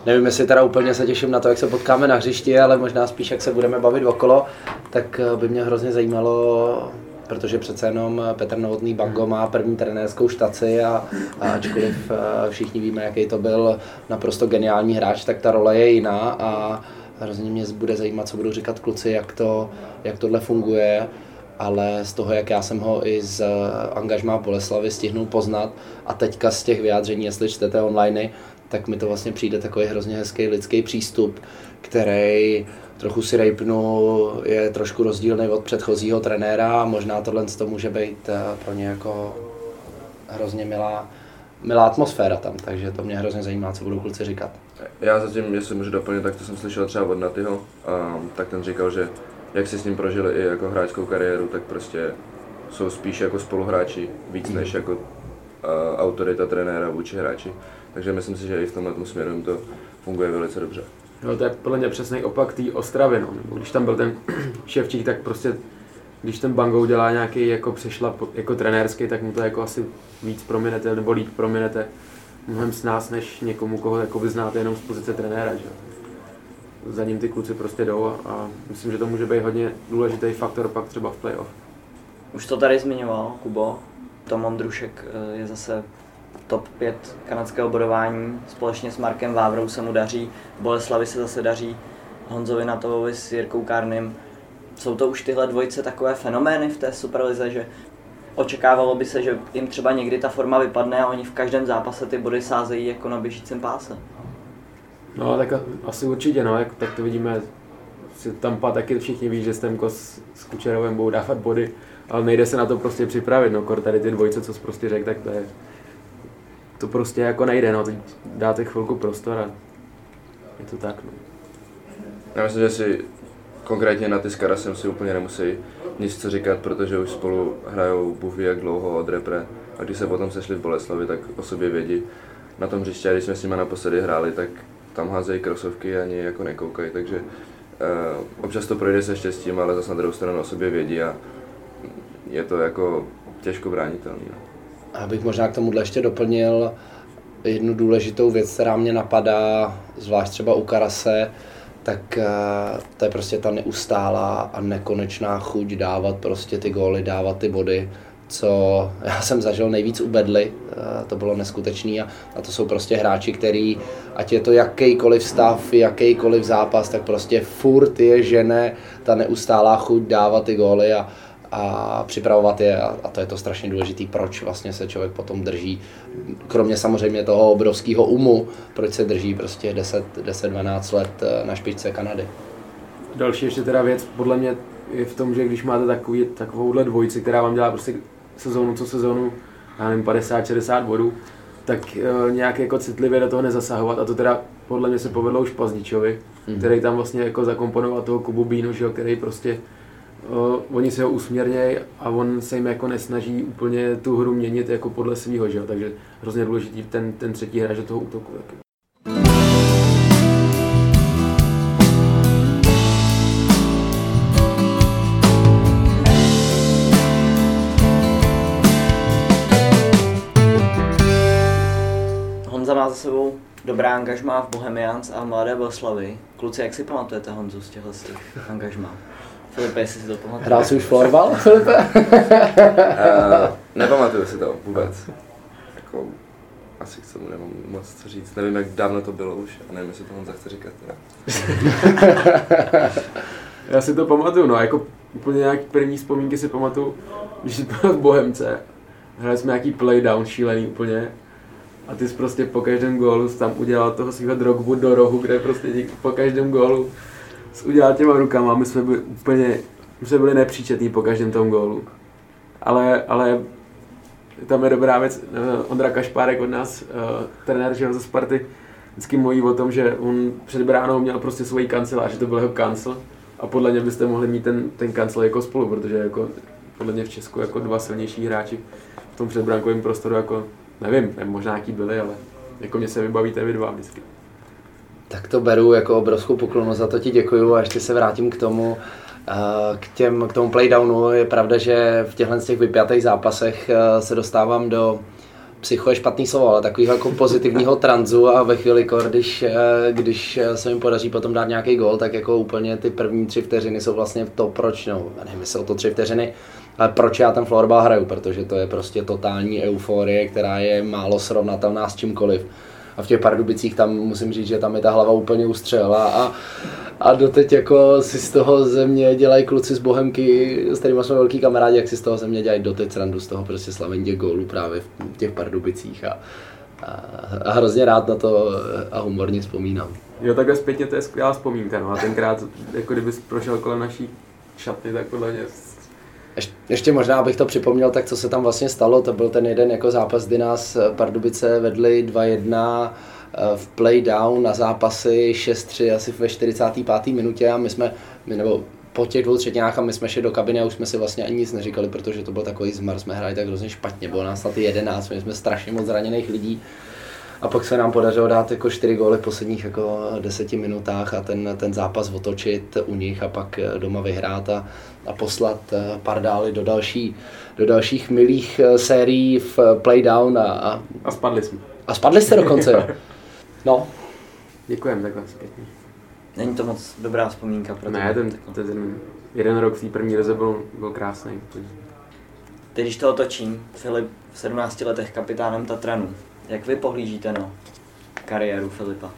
Speaker 3: Nevím, jestli teda úplně se těším na to, jak se potkáme na hřišti, ale možná spíš, jak se budeme bavit okolo, tak eh, by mě hrozně zajímalo, protože přece jenom Petr Novotný Bango má první trenérskou štaci a, a ačkoliv eh, všichni víme, jaký to byl naprosto geniální hráč, tak ta role je jiná a hrozně mě bude zajímat, co budou říkat kluci, jak, to, jak tohle funguje ale z toho, jak já jsem ho i z angažmá Boleslavy stihnul poznat a teďka z těch vyjádření, jestli čtete online, tak mi to vlastně přijde takový hrozně hezký lidský přístup, který trochu si rejpnu, je trošku rozdílný od předchozího trenéra a možná tohle to může být eh, pro ně jako hrozně milá, milá atmosféra tam, takže to mě hrozně zajímá, co budou kluci říkat.
Speaker 4: Já zatím, jestli můžu doplnit, tak to jsem slyšel třeba od Natyho, a, tak ten říkal, že jak si s ním prožili i jako hráčskou kariéru, tak prostě jsou spíš jako spoluhráči, víc mm. než jako uh, autorita trenéra vůči hráči. Takže myslím si, že i v tomhle směru to funguje velice dobře.
Speaker 2: No, to je podle mě přesný opak té Ostravy. No. Když tam byl ten (clears throat) ševčík, tak prostě když ten Bango dělá nějaký jako přešla jako trenérský, tak mu to jako asi víc prominete nebo líp prominete mnohem s nás, než někomu, koho jako vy znáte jenom z pozice trenéra. Že? Za ním ty kluci prostě jdou a, a myslím, že to může být hodně důležitý faktor pak třeba v playoff.
Speaker 1: Už to tady zmiňoval Kubo, Tom Ondrušek eh, je zase top 5 kanadského bodování. Společně s Markem Vávrou se mu daří, Boleslavi se zase daří, Honzovi Natovovi s Jirkou Kárnym. Jsou to už tyhle dvojice takové fenomény v té superlize, že očekávalo by se, že jim třeba někdy ta forma vypadne a oni v každém zápase ty body sázejí jako na běžícím páse.
Speaker 2: No, tak asi určitě, no, jak, tak to vidíme, si Tampa taky všichni ví, že Stemko s, s Kučerovem budou dávat body, ale nejde se na to prostě připravit, no, kor tady ty dvojce, co jsi prostě řekl, tak to je, to prostě jako nejde, no, teď dáte chvilku prostor a je to tak, no.
Speaker 4: Já myslím, že si konkrétně na ty s Karasem si úplně nemusí nic co říkat, protože už spolu hrajou Bůh jak dlouho od repre a když se potom sešli v Boleslavi, tak o sobě vědí. Na tom hřišti, a když jsme s nimi naposledy hráli, tak tam házejí krosovky a ani jako nekoukají, takže uh, občas to projde se štěstím, ale zase na druhou stranu o sobě vědí a je to jako těžko bránitelný. No.
Speaker 3: Abych možná k tomuhle ještě doplnil jednu důležitou věc, která mě napadá, zvlášť třeba u Karase, tak eh, to je prostě ta neustálá a nekonečná chuť dávat prostě ty góly, dávat ty body, co (laughs) já jsem zažil nejvíc u Bedly, eh, to bylo neskutečný a, a to jsou prostě hráči, který, ať je to jakýkoliv stav, jakýkoliv zápas, tak prostě furt je žene ta neustálá chuť dávat ty góly a, a připravovat je a, a to je to strašně důležitý, proč vlastně se člověk potom drží, kromě samozřejmě toho obrovského umu, proč se drží prostě 10-12 let eh, na špičce Kanady.
Speaker 2: Další ještě teda věc, podle mě je v tom, že když máte takový, takovouhle dvojici, která vám dělá prostě sezónu co sezónu, já nevím, 50-60 bodů, tak uh, nějak jako citlivě do toho nezasahovat a to teda podle mě se povedlo už Pazničovi, mm. který tam vlastně jako zakomponoval toho Kubu Bínu, že jo, který prostě uh, oni se ho usměrnějí a on se jim jako nesnaží úplně tu hru měnit jako podle svého, že jo? takže hrozně důležitý ten, ten třetí hráč do toho útoku. Taky.
Speaker 1: Honza má za sebou dobrá angažmá v Bohemians a Mladé Boleslavi. Kluci, jak si pamatujete Honzu z těchto angažmá? Filipe, jestli si to pamatuješ.
Speaker 3: Hrál jsi už florbal, (laughs) Filipe?
Speaker 4: Uh, nepamatuju si to vůbec. Jako, asi k tomu nemám moc co říct. Nevím, jak dávno to bylo už a nevím, jestli to Honza chce říkat. Teda. (laughs)
Speaker 2: Já si to pamatuju, no, jako úplně nějaký první vzpomínky si pamatuju, když jsi byl v Bohemce. Hráli jsme nějaký playdown šílený úplně. A ty jsi prostě po každém gólu tam udělal toho svého drogbu do rohu, kde prostě díky po každém gólu udělal těma rukama. My jsme byli úplně, my jsme byli nepříčetní po každém tom gólu. Ale, ale tam je dobrá věc, uh, Ondra Kašpárek od nás, uh, trenér že ze Sparty, vždycky mluví o tom, že on před bránou měl prostě svoji kancelář, že to byl jeho kancel a podle mě byste mohli mít ten, ten kancel jako spolu, protože jako podle mě v Česku jako dva silnější hráči v tom předbránkovém prostoru jako nevím, nevím, možná jaký byli, ale jako mě se vybavíte vy dva vždycky.
Speaker 3: Tak to beru jako obrovskou poklonu, za to ti děkuju a ještě se vrátím k tomu, eh, k, těm, k tomu playdownu. Je pravda, že v těchto těch vypjatých zápasech eh, se dostávám do psycho je špatný slovo, ale takového jako pozitivního (laughs) tranzu a ve chvíli, když, eh, když se mi podaří potom dát nějaký gol, tak jako úplně ty první tři vteřiny jsou vlastně to, proč, no, nevím, jestli jsou to tři vteřiny, ale proč já ten florbal hraju, protože to je prostě totální euforie, která je málo srovnatelná s čímkoliv a v těch Pardubicích tam musím říct, že tam je ta hlava úplně ustřela a, a doteď jako si z toho země dělají kluci z Bohemky, s kterými jsme velký kamarádi, jak si z toho země dělají doteď srandu z toho prostě slavení gólu právě v těch Pardubicích a, a, a hrozně rád na to a humorně vzpomínám.
Speaker 2: Jo, takhle zpětně to je skvělá vzpomínka, no a tenkrát, jako kdybys prošel kolem naší šatny, tak podle mě
Speaker 3: ještě možná, abych to připomněl, tak co se tam vlastně stalo, to byl ten jeden jako zápas, kdy nás Pardubice vedli 2-1 eh, v playdown na zápasy 6-3 asi ve 45. minutě a my jsme, my, nebo po těch dvou třetinách a my jsme šli do kabiny a už jsme si vlastně ani nic neříkali, protože to byl takový zmar, jsme hráli tak hrozně špatně, bylo nás na ty 11, my jsme strašně moc zraněných lidí a pak se nám podařilo dát jako čtyři góly v posledních jako deseti minutách a ten, ten zápas otočit u nich a pak eh, doma vyhrát a, a poslat eh, Pardály do, další, do dalších milých eh, sérií v playdown. A, a,
Speaker 2: a spadli jsme.
Speaker 3: A spadli jste dokonce, jo. (laughs) No.
Speaker 2: Děkujeme takhle zpětně.
Speaker 1: Není to moc dobrá vzpomínka pro
Speaker 2: Ne, ten, ten, ten jeden rok v té první roze byl, byl krásný.
Speaker 1: Teď, když to otočím, Filip v 17 letech kapitánem Tatranu. Jak vy pohlížíte na kariéru Filipa?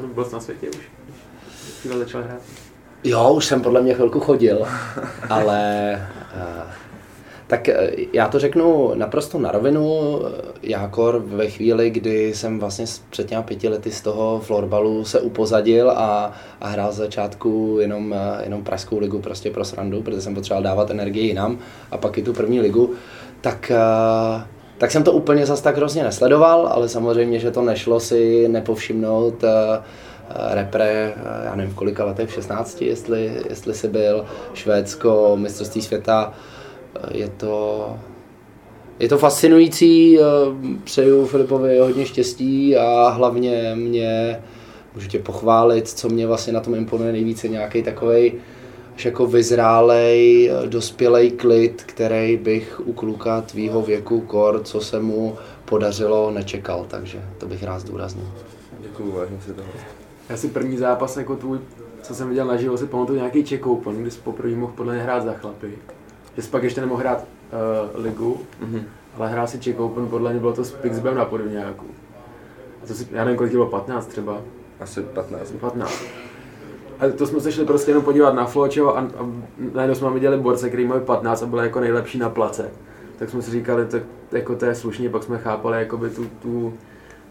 Speaker 2: No, byl jsi na světě už, když začal hrát.
Speaker 3: Jo, už jsem podle mě chvilku chodil, (laughs) ale uh, Tak eh, já to řeknu naprosto na rovinu. Jákor ve chvíli, kdy jsem vlastně před těmi pěti lety z toho florbalu se upozadil a, a hrál z začátku jenom, eh, jenom Pražskou ligu prostě pro srandu, protože jsem potřeboval dávat energii jinam a pak i tu první ligu, tak uh, tak jsem to úplně zas tak hrozně nesledoval, ale samozřejmě, že to nešlo si nepovšimnout uh, repre, já nevím v kolika letech, v 16, jestli, jestli jsi byl, Švédsko, mistrovství světa, je to, je to fascinující, přeju Filipovi hodně štěstí a hlavně mě, můžu tě pochválit, co mě vlastně na tom imponuje nejvíce, nějaký takový jako vyzrálej, dospělej klid, který bych u kluka tvýho věku kor, co se mu podařilo, nečekal, takže to bych rád zdůraznil.
Speaker 4: Děkuju, vážím si toho.
Speaker 2: Já si první zápas jako tvůj, co jsem viděl naživo, si pamatuju nějaký Czech Open, kdy jsi poprvé mohl podle mě hrát za chlapy. Že jsi pak ještě nemohl hrát uh, ligu, mm-hmm. ale hrál si Czech Open, podle mě bylo to s Pixbem na nějakou. A to si, já nevím, kolik bylo, 15 třeba?
Speaker 4: Asi 15.
Speaker 2: 15. A to jsme se šli prostě jenom podívat na Fločo a, a najednou jsme viděli borce, který mají 15 a byl jako nejlepší na place. Tak jsme si říkali, tak jako to je slušně, pak jsme chápali jakoby tu, tu,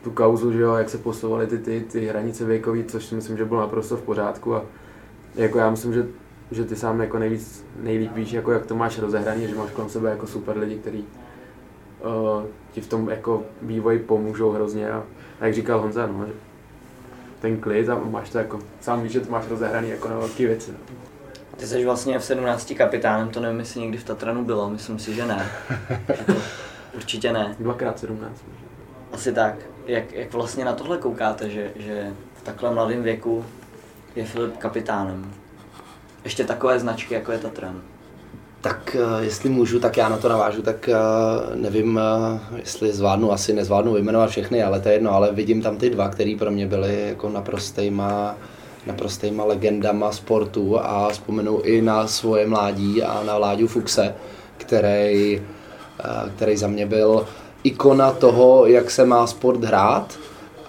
Speaker 2: tu kauzu, že jo, jak se posouvaly ty, ty, ty hranice věkové, což si myslím, že bylo naprosto v pořádku a jako já myslím, že, že ty sám jako nejvíc, nejlíp víš, jako jak to máš rozehraný, že máš kolem sebe jako super lidi, kteří uh, ti v tom jako vývoji pomůžou hrozně a, a jak říkal Honza, no, že ten klid a máš to jako, sám víš, že to máš rozehraný jako na velké věci. No.
Speaker 1: Ty jsi vlastně v 17 kapitánem, to nevím, jestli někdy v Tatranu bylo, myslím si, že ne. to (laughs) určitě ne.
Speaker 2: Dvakrát 17.
Speaker 1: Asi tak. Jak, jak vlastně na tohle koukáte, že, že v takhle mladém věku je Filip kapitánem? Ještě takové značky, jako je Tatran.
Speaker 3: Tak eh, jestli můžu, tak já na to navážu, tak eh, nevím, eh, jestli zvládnu, asi nezvládnu vyjmenovat všechny, ale to je jedno, ale vidím tam ty dva, který pro mě byly jako naprostýma, naprostýma legendama sportu a vzpomenu i na svoje mládí a na Láďu Fuxe, který, který za mě byl ikona toho, jak se má sport hrát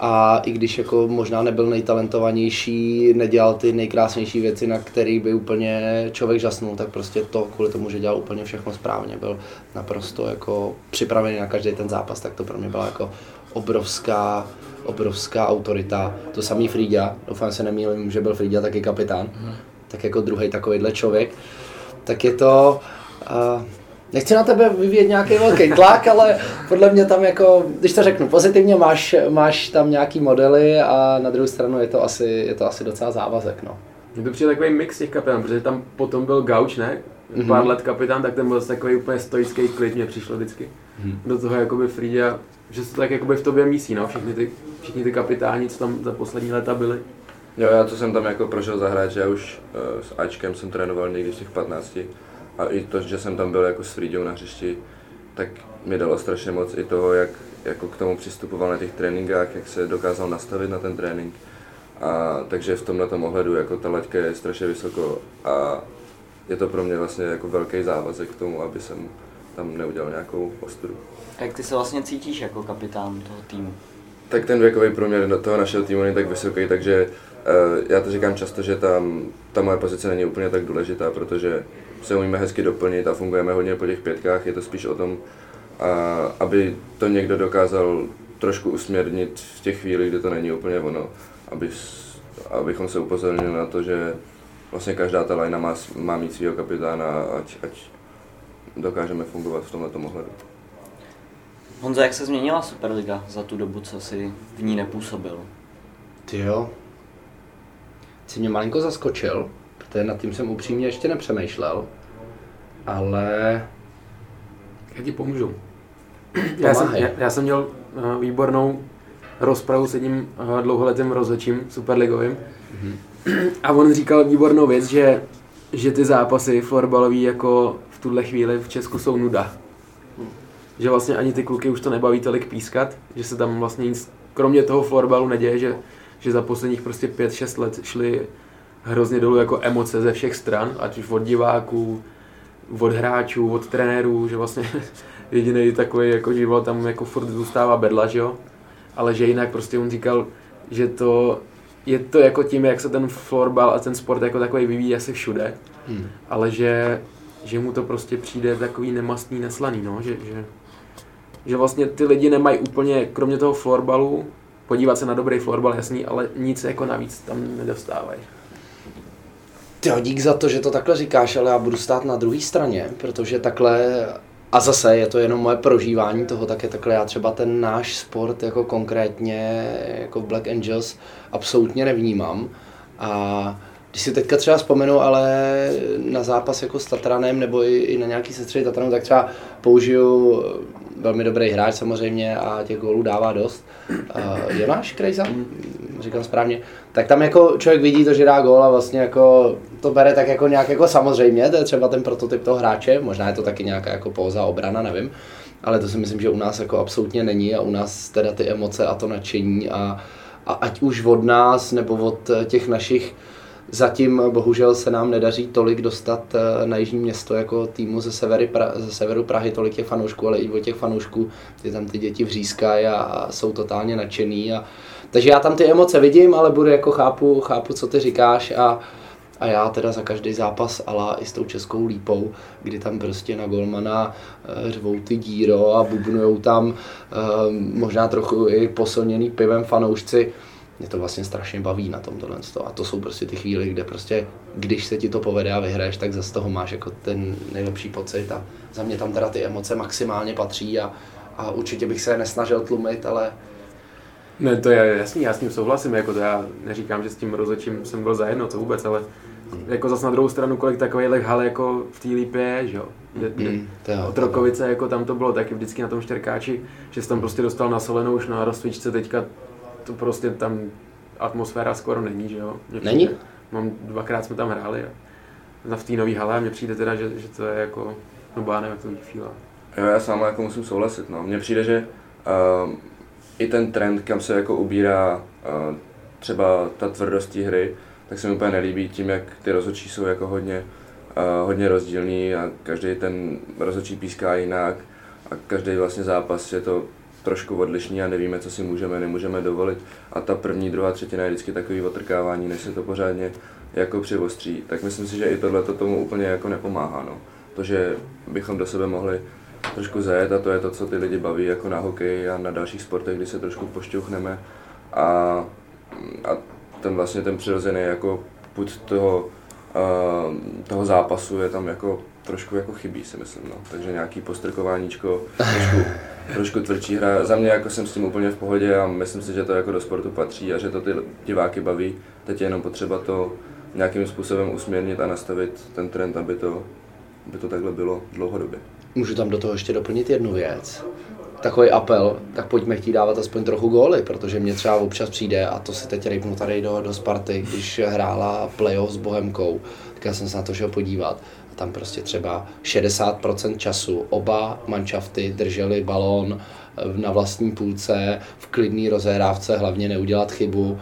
Speaker 3: a i když jako možná nebyl nejtalentovanější, nedělal ty nejkrásnější věci, na který by úplně člověk žasnul, tak prostě to kvůli tomu, že dělal úplně všechno správně, byl naprosto jako připravený na každý ten zápas, tak to pro mě byla jako obrovská, obrovská autorita. To samý Frýďa, doufám se nemýlím, že byl Frýďa taky kapitán, hmm. tak jako druhý takovýhle člověk, tak je to, uh, Nechci na tebe vyvíjet nějaký velký tlak, ale podle mě tam jako, když to řeknu pozitivně, máš, máš tam nějaký modely a na druhou stranu je to asi, je to asi docela závazek. No.
Speaker 2: Mně to přijde takový mix těch kapitánů, protože tam potom byl Gauč, ne? Mm-hmm. Pár let kapitán, tak ten byl takový úplně stoický klid, mě přišlo vždycky. Mm-hmm. Do toho jakoby Frida, že se to tak jakoby v tobě mísí, no? Všichni ty, všichni ty kapitáni, co tam za poslední léta byli.
Speaker 4: Jo, já to jsem tam jako prošel zahrát, já už uh, s Ačkem jsem trénoval někdy v těch 15 a i to, že jsem tam byl jako s Frídou na hřišti, tak mi dalo strašně moc i toho, jak jako k tomu přistupoval na těch tréninkách, jak se dokázal nastavit na ten trénink. A takže v tomhle tom ohledu jako ta laťka je strašně vysoko a je to pro mě vlastně jako velký závazek k tomu, aby jsem tam neudělal nějakou ostudu.
Speaker 1: Jak ty se vlastně cítíš jako kapitán toho týmu?
Speaker 4: Tak ten věkový průměr toho našeho týmu není tak vysoký, takže uh, já to říkám často, že tam ta moje pozice není úplně tak důležitá, protože se umíme hezky doplnit a fungujeme hodně po těch pětkách. Je to spíš o tom, a, aby to někdo dokázal trošku usměrnit v těch chvílích, kdy to není úplně ono. Aby, abychom se upozornili na to, že vlastně každá ta lajna má, má mít svého kapitána, ať, ať dokážeme fungovat v tomto ohledu.
Speaker 1: Honza, jak se změnila Superliga za tu dobu, co si v ní nepůsobil?
Speaker 3: Ty jo. Jsi mě malinko zaskočil, protože nad tím jsem upřímně ještě nepřemýšlel. Ale...
Speaker 2: Já ti pomůžu. (clears throat) Já jsem, já, já jsem měl uh, výbornou rozpravu s jedním uh, dlouholetým rozhodčím superligovým. Mm-hmm. (clears throat) A on říkal výbornou věc, že, že ty zápasy florbalový jako v tuhle chvíli v Česku jsou nuda. Že vlastně ani ty kluky už to nebaví tolik pískat, že se tam vlastně nic, kromě toho florbalu neděje, že, že za posledních prostě 5-6 let šli hrozně dolů jako emoce ze všech stran, ať už od diváků, od hráčů, od trenérů, že vlastně (laughs) jediný takový jako život tam jako furt zůstává bedla, že jo. Ale že jinak prostě on říkal, že to je to jako tím, jak se ten florbal a ten sport jako takový vyvíjí asi všude, hmm. ale že že mu to prostě přijde takový nemastný, neslaný, no, že, že, že vlastně ty lidi nemají úplně, kromě toho florbalu, podívat se na dobrý florbal, jasný, ale nic jako navíc tam nedostávají.
Speaker 3: Ty dík za to, že to takhle říkáš, ale já budu stát na druhé straně, protože takhle, a zase je to jenom moje prožívání toho, tak je takhle já třeba ten náš sport jako konkrétně, jako Black Angels, absolutně nevnímám. A když si teďka třeba vzpomenu, ale na zápas jako s Tatranem nebo i, i na nějaký sestřely Tatranu, tak třeba použiju velmi dobrý hráč samozřejmě a těch gólů dává dost. Uh, Jonáš Krejza, říkám správně, tak tam jako člověk vidí to, že dá gól a vlastně jako to bere tak jako nějak jako samozřejmě, to je třeba ten prototyp toho hráče, možná je to taky nějaká jako pouza obrana, nevím, ale to si myslím, že u nás jako absolutně není a u nás teda ty emoce a to nadšení a, a ať už od nás nebo od těch našich Zatím bohužel se nám nedaří tolik dostat eh, na jižní město jako týmu ze, severy, ze severu Prahy, tolik těch fanoušků, ale i od těch fanoušků, ty tam ty děti vřískají a jsou totálně nadšený. A, takže já tam ty emoce vidím, ale budu jako chápu, chápu co ty říkáš a, a já teda za každý zápas ala i s tou českou lípou, kdy tam prostě na golmana eh, řvou ty díro a bubnujou tam eh, možná trochu i posilněný pivem fanoušci, mě to vlastně strašně baví na tom tohle. A to jsou prostě ty chvíle, kde prostě, když se ti to povede a vyhraješ, tak zase toho máš jako ten nejlepší pocit a za mě tam teda ty emoce maximálně patří a, a určitě bych se nesnažil tlumit, ale
Speaker 2: ne, to je jasný, já s tím souhlasím, jako to já neříkám, že s tím rozhodčím jsem byl zajedno, co vůbec, ale jako zase na druhou stranu, kolik takových hal jako v té lípě je, že jo. Mm, Otrokovice, jako tam to bylo taky vždycky na tom štěrkáči, že jsi tam prostě dostal na solenou už na rozcvičce, teďka to prostě tam atmosféra skoro není, že jo?
Speaker 3: Mě není?
Speaker 2: Přijde, mám, dvakrát jsme tam hráli a v té nový hale a mně přijde teda, že, že to je jako, no já nevím, jak to fíla.
Speaker 4: Jo, já sám jako musím souhlasit, no. Mně přijde, že uh, i ten trend, kam se jako ubírá uh, třeba ta tvrdost hry, tak se mi úplně nelíbí tím, jak ty rozhodčí jsou jako hodně, uh, hodně rozdílný a každý ten rozhodčí píská jinak a každý vlastně zápas je to trošku odlišní a nevíme, co si můžeme, nemůžeme dovolit. A ta první, druhá třetina je vždycky takový otrkávání, než se to pořádně jako přivostří. Tak myslím si, že i tohle to tomu úplně jako nepomáhá. No. To, že bychom do sebe mohli trošku zajet a to je to, co ty lidi baví jako na hokeji a na dalších sportech, kdy se trošku pošťuchneme a, a ten vlastně ten přirozený jako put toho, uh, toho zápasu je tam jako trošku jako chybí, si myslím. No. Takže nějaký postrkováníčko, trošku, (sighs) trošku tvrdší hra. Za mě jako jsem s tím úplně v pohodě a myslím si, že to jako do sportu patří a že to ty diváky baví. Teď je jenom potřeba to nějakým způsobem usměrnit a nastavit ten trend, aby to, aby to takhle bylo dlouhodobě.
Speaker 3: Můžu tam do toho ještě doplnit jednu věc. Takový apel, tak pojďme chtít dávat aspoň trochu góly, protože mě třeba občas přijde, a to si teď rejpnu tady do, do Sparty, když hrála playoff s Bohemkou, tak já jsem se na to šel podívat tam prostě třeba 60% času oba manšafty drželi balón eh, na vlastní půlce, v klidný rozehrávce, hlavně neudělat chybu.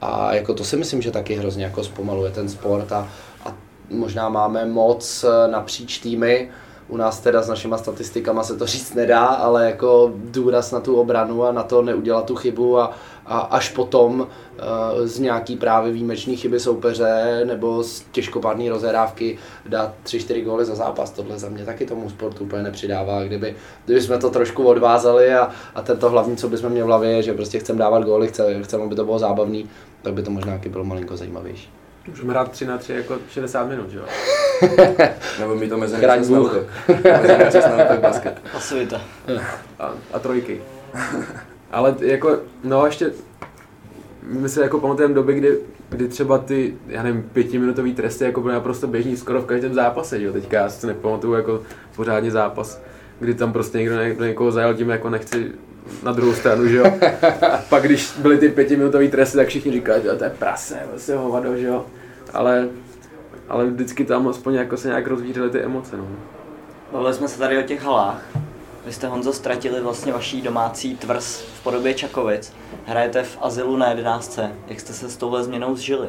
Speaker 3: A jako to si myslím, že taky hrozně jako zpomaluje ten sport a, a možná máme moc eh, napříč týmy, u nás teda s našima statistikama se to říct nedá, ale jako důraz na tu obranu a na to neudělat tu chybu a, a až potom uh, z nějaký právě výjimečné chyby soupeře nebo z těžkopádné rozhrávky dát 3-4 góly za zápas. Tohle za mě taky tomu sportu úplně nepřidává. Kdyby, kdyby jsme to trošku odvázali a, a tento hlavní, co bychom měli v hlavě, je, že prostě chceme dávat góly, chceme, chceme, aby to bylo zábavný, tak by to možná bylo malinko zajímavější.
Speaker 2: Můžeme hrát 3 na 3 jako 60 minut, jo? (laughs)
Speaker 4: Nebo mi to mezi na útok. Mezi basket.
Speaker 2: A, a trojky. Ale jako, no ještě, my se jako pamatujeme doby, kdy, kdy třeba ty, já nevím, pětiminutový tresty jako byly naprosto běžný skoro v každém zápase, jo? Teďka já si nepamatuju jako pořádně zápas, kdy tam prostě někdo do někoho zajel tím, jako nechci na druhou stranu, že jo. A (laughs) pak když byly ty pětiminutový tresty, tak všichni říkali, že to je prase, vlastně hovado, že jo. Ale, ale vždycky tam aspoň jako se nějak rozvířily ty emoce, no.
Speaker 1: Bavili jsme se tady o těch halách. Vy jste Honzo ztratili vlastně vaší domácí tvrz v podobě Čakovic. Hrajete v Azylu na 11. Jak jste se s touhle změnou zžili?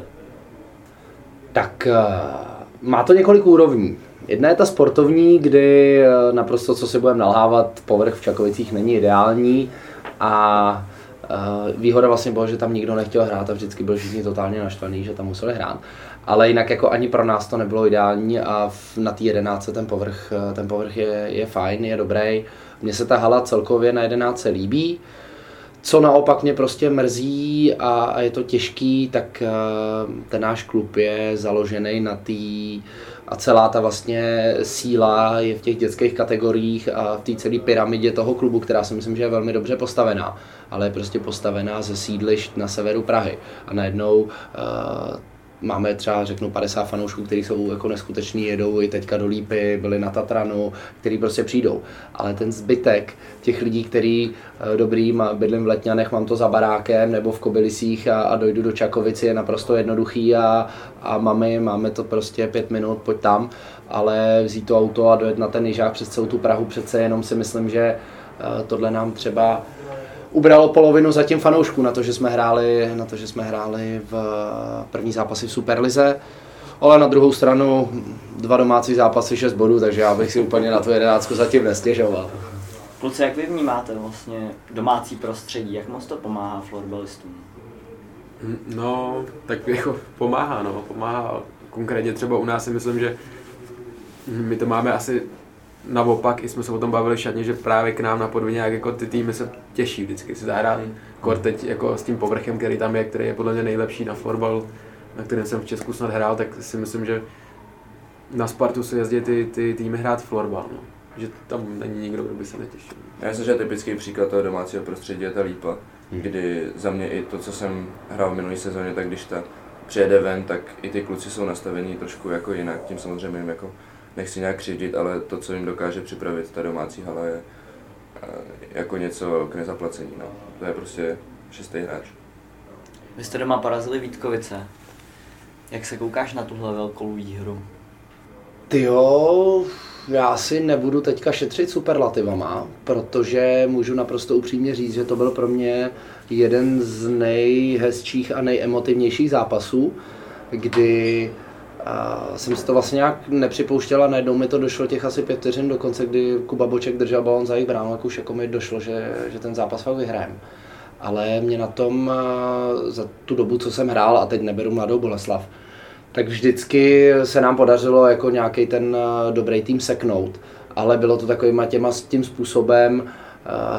Speaker 3: Tak uh, má to několik úrovní. Jedna je ta sportovní, kdy eh, naprosto, co si budeme nalhávat, povrch v Čakovicích není ideální a Uh, výhoda vlastně byla, že tam nikdo nechtěl hrát a vždycky byl všichni totálně naštvaný, že tam museli hrát. Ale jinak jako ani pro nás to nebylo ideální a na té jedenáctce ten povrch, eh, ten povrch je, je fajn, je dobrý. Mně se ta hala celkově na jedenáctce líbí. Co naopak mě prostě mrzí a, a je to těžký, tak uh, ten náš klub je založený na té a celá ta vlastně síla je v těch dětských kategoriích a v té celé pyramidě toho klubu, která si myslím, že je velmi dobře postavená, ale je prostě postavená ze sídlišť na severu Prahy. A najednou uh, máme třeba, řeknu, 50 fanoušků, kteří jsou jako neskuteční, jedou i teďka do Lípy, byli na Tatranu, který prostě přijdou. Ale ten zbytek těch lidí, který eh, dobrý, bydlím v Letňanech, mám to za barákem nebo v Kobylisích a, a dojdu do Čakovici, je naprosto jednoduchý a, a máme, máme to prostě pět minut, pojď tam, ale vzít to auto a dojet na ten jižák přes celou tu Prahu, přece jenom si myslím, že eh, tohle nám třeba ubralo polovinu zatím fanoušků na to, že jsme hráli, na to, že jsme hráli v první zápasy v Superlize. Ale na druhou stranu dva domácí zápasy, 6 bodů, takže já bych si úplně na tu jedenáctku zatím nestěžoval.
Speaker 1: Kluci, jak vy vnímáte vlastně domácí prostředí, jak moc to pomáhá florbalistům?
Speaker 2: No, tak jako pomáhá, no, pomáhá. Konkrétně třeba u nás si myslím, že my to máme asi naopak, i jsme se o tom bavili šatně, že právě k nám na podvině, jak jako ty týmy se těší vždycky si zahrát. Mm. Kor teď jako s tím povrchem, který tam je, který je podle mě nejlepší na florbal, na kterém jsem v Česku snad hrál, tak si myslím, že na Spartu se jezdí ty, ty týmy hrát florbal. No. Že tam není nikdo, kdo by se netěšil.
Speaker 4: Já myslím, že typický příklad toho domácího prostředí je ta lípa, hmm. kdy za mě i to, co jsem hrál v minulé sezóně, tak když ta přijede ven, tak i ty kluci jsou nastavení trošku jako jinak, tím samozřejmě jim jako nechci nějak křivdit, ale to, co jim dokáže připravit ta domácí hala, je eh, jako něco k nezaplacení. No. To je prostě šestý hráč.
Speaker 1: Vy jste doma porazili Vítkovice. Jak se koukáš na tuhle velkou výhru?
Speaker 3: Ty jo, já si nebudu teďka šetřit superlativama, protože můžu naprosto upřímně říct, že to byl pro mě jeden z nejhezčích a nejemotivnějších zápasů, kdy a jsem si to vlastně nějak nepřipouštěla, najednou mi to došlo těch asi pět vteřin do konce, kdy Kuba Boček držel balon za jejich bránu, už jako mi došlo, že, že ten zápas fakt vyhrajeme. Ale mě na tom za tu dobu, co jsem hrál, a teď neberu mladou Boleslav, tak vždycky se nám podařilo jako nějaký ten dobrý tým seknout. Ale bylo to takovým těma tím způsobem,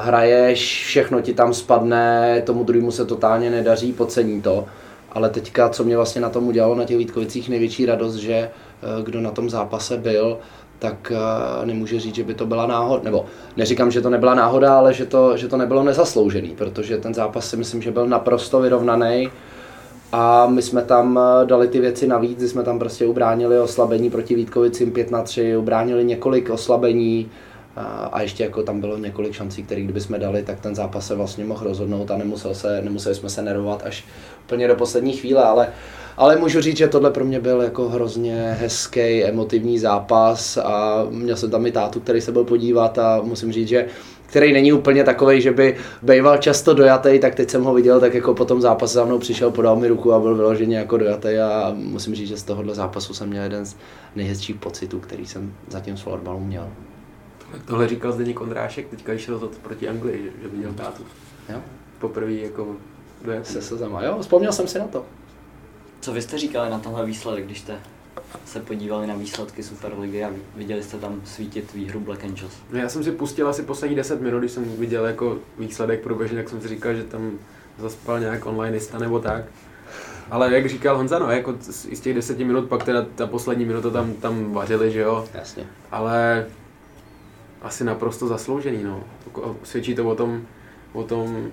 Speaker 3: hraješ, všechno ti tam spadne, tomu druhému se totálně nedaří, podcení to ale teďka, co mě vlastně na tom udělalo na těch Vítkovicích největší radost, že eh, kdo na tom zápase byl, tak eh, nemůže říct, že by to byla náhoda, nebo neříkám, že to nebyla náhoda, ale že to, že to nebylo nezasloužený, protože ten zápas si myslím, že byl naprosto vyrovnaný. A my jsme tam eh, dali ty věci navíc, jsme tam prostě ubránili oslabení proti Vítkovicím 5 na 3, ubránili několik oslabení, a ještě jako tam bylo několik šancí, které kdybychom dali, tak ten zápas se vlastně mohl rozhodnout a nemusel se, nemuseli jsme se nervovat až úplně do poslední chvíle, ale ale můžu říct, že tohle pro mě byl jako hrozně hezký, emotivní zápas a měl jsem tam i tátu, který se byl podívat a musím říct, že který není úplně takový, že by býval často dojatý, tak teď jsem ho viděl, tak jako po tom zápase za mnou přišel, podal mi ruku a byl vyloženě jako dojatý a musím říct, že z tohohle zápasu jsem měl jeden z nejhezčích pocitů, který jsem zatím s florbalu měl.
Speaker 2: Tohle říkal Zdeněk Ondrášek, teďka šel to proti Anglii, že, že viděl tátu.
Speaker 3: Jo.
Speaker 2: Poprvé jako
Speaker 3: se slzama. Jo, vzpomněl jsem si na to.
Speaker 1: Co vy jste říkali na tenhle výsledek, když jste se podívali na výsledky Superligy a viděli jste tam svítit výhru Black Angels?
Speaker 2: No já jsem si pustil asi poslední 10 minut, když jsem viděl jako výsledek průběžně, tak jsem si říkal, že tam zaspal nějak onlineista nebo tak. Ale jak říkal Honza, no, jako z těch deseti minut, pak teda ta poslední minuta tam, tam vařili, že jo.
Speaker 3: Jasně.
Speaker 2: Ale asi naprosto zasloužený, no. Svědčí to o tom, o tom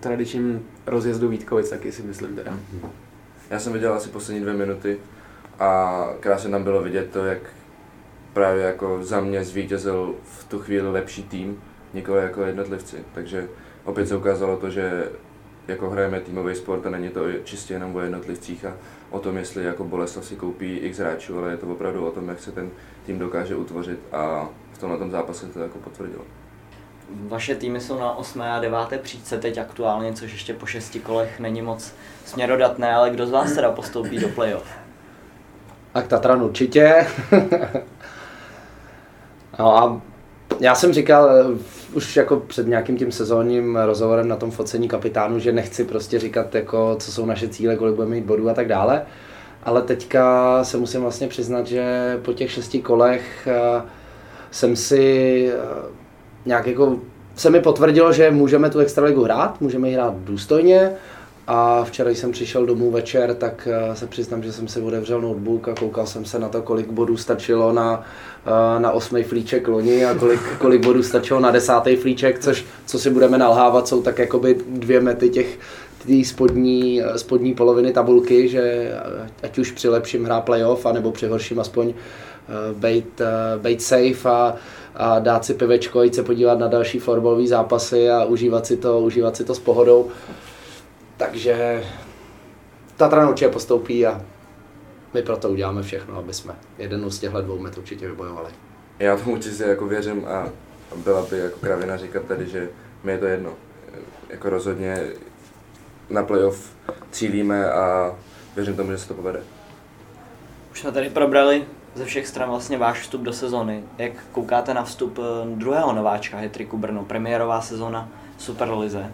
Speaker 2: tradičním rozjezdu Vítkovic, taky si myslím teda.
Speaker 4: Já jsem viděl asi poslední dvě minuty a krásně tam bylo vidět to, jak právě jako za mě zvítězil v tu chvíli lepší tým, nikoli jako jednotlivci. Takže opět se ukázalo to, že jako hrajeme týmový sport a není to čistě jenom o jednotlivcích a o tom, jestli jako Boleslav si koupí x hráčů, ale je to opravdu o tom, jak se ten tým dokáže utvořit a tomhle tom zápase to jako potvrdilo.
Speaker 1: Vaše týmy jsou na 8. a 9. příčce teď aktuálně, což ještě po šesti kolech není moc směrodatné, ale kdo z vás teda postoupí do playoff?
Speaker 3: Tak Tatran určitě. (laughs) no a já jsem říkal eh, už jako před nějakým tím sezónním rozhovorem na tom focení kapitánu, že nechci prostě říkat, jako, co jsou naše cíle, kolik budeme mít bodů a tak dále. Ale teďka se musím vlastně přiznat, že po těch šesti kolech uh, jsem si uh, nějak jako se mi potvrdilo, že můžeme tu extraligu hrát, můžeme ji hrát důstojně, a včera, když jsem přišel domů večer, tak eh, se přiznám, že jsem si otevřel notebook a koukal jsem se na to, kolik bodů stačilo na, eh, na osmý flíček loni a kolik, (laughs) kolik bodů stačilo na desátý flíček, což, co si budeme nalhávat, jsou tak jakoby dvě mety těch tý spodní, eh, spodní poloviny tabulky, že ať už při lepším hrá playoff, anebo při horším aspoň bejt, bejt safe a, a dát si pivečko, jít se podívat na další florbalové zápasy a užívat si to, užívat si to s pohodou. Takže Tatran určitě postoupí a my proto uděláme všechno, aby jsme jeden z těchto dvou met určitě vybojovali.
Speaker 4: Já tomu určitě jako věřím a byla by jako kravina říkat tady, že mi je to jedno. Jako rozhodně na playoff cílíme a věřím tomu, že se to povede.
Speaker 1: Už jsme tady probrali ze všech stran vlastně váš vstup do sezony. Jak koukáte na vstup eh, druhého nováčka Hetriku Brno, premiérová sezona Superlize?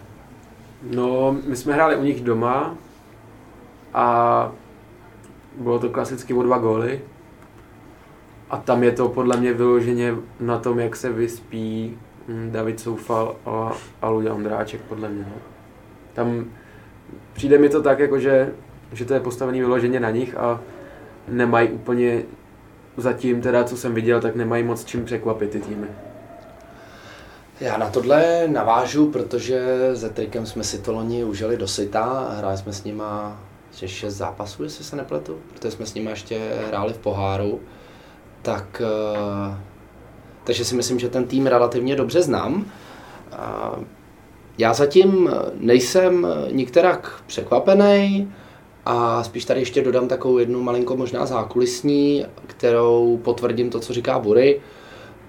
Speaker 2: No, my jsme hráli u nich doma a bylo to klasicky o dva góly. A tam je to podle mě vyloženě na tom, jak se vyspí hm, David Soufal a, a Luďa Ondráček, podle mě. No. Tam přijde mi to tak, jako že, že to je postavený vyloženě na nich a nemají úplně zatím, teda co jsem viděl, tak nemají moc čím překvapit ty týmy.
Speaker 3: Já na tohle navážu, protože se Trikem jsme si to loni užili do syta, hráli jsme s nima ještě šest zápasů, jestli se nepletu, protože jsme s nimi ještě hráli v poháru, tak eh, takže si myslím, že ten tým relativně dobře znám. Já zatím nejsem nikterak překvapený a spíš tady ještě dodám takovou jednu malinko možná zákulisní, kterou potvrdím to, co říká Bury.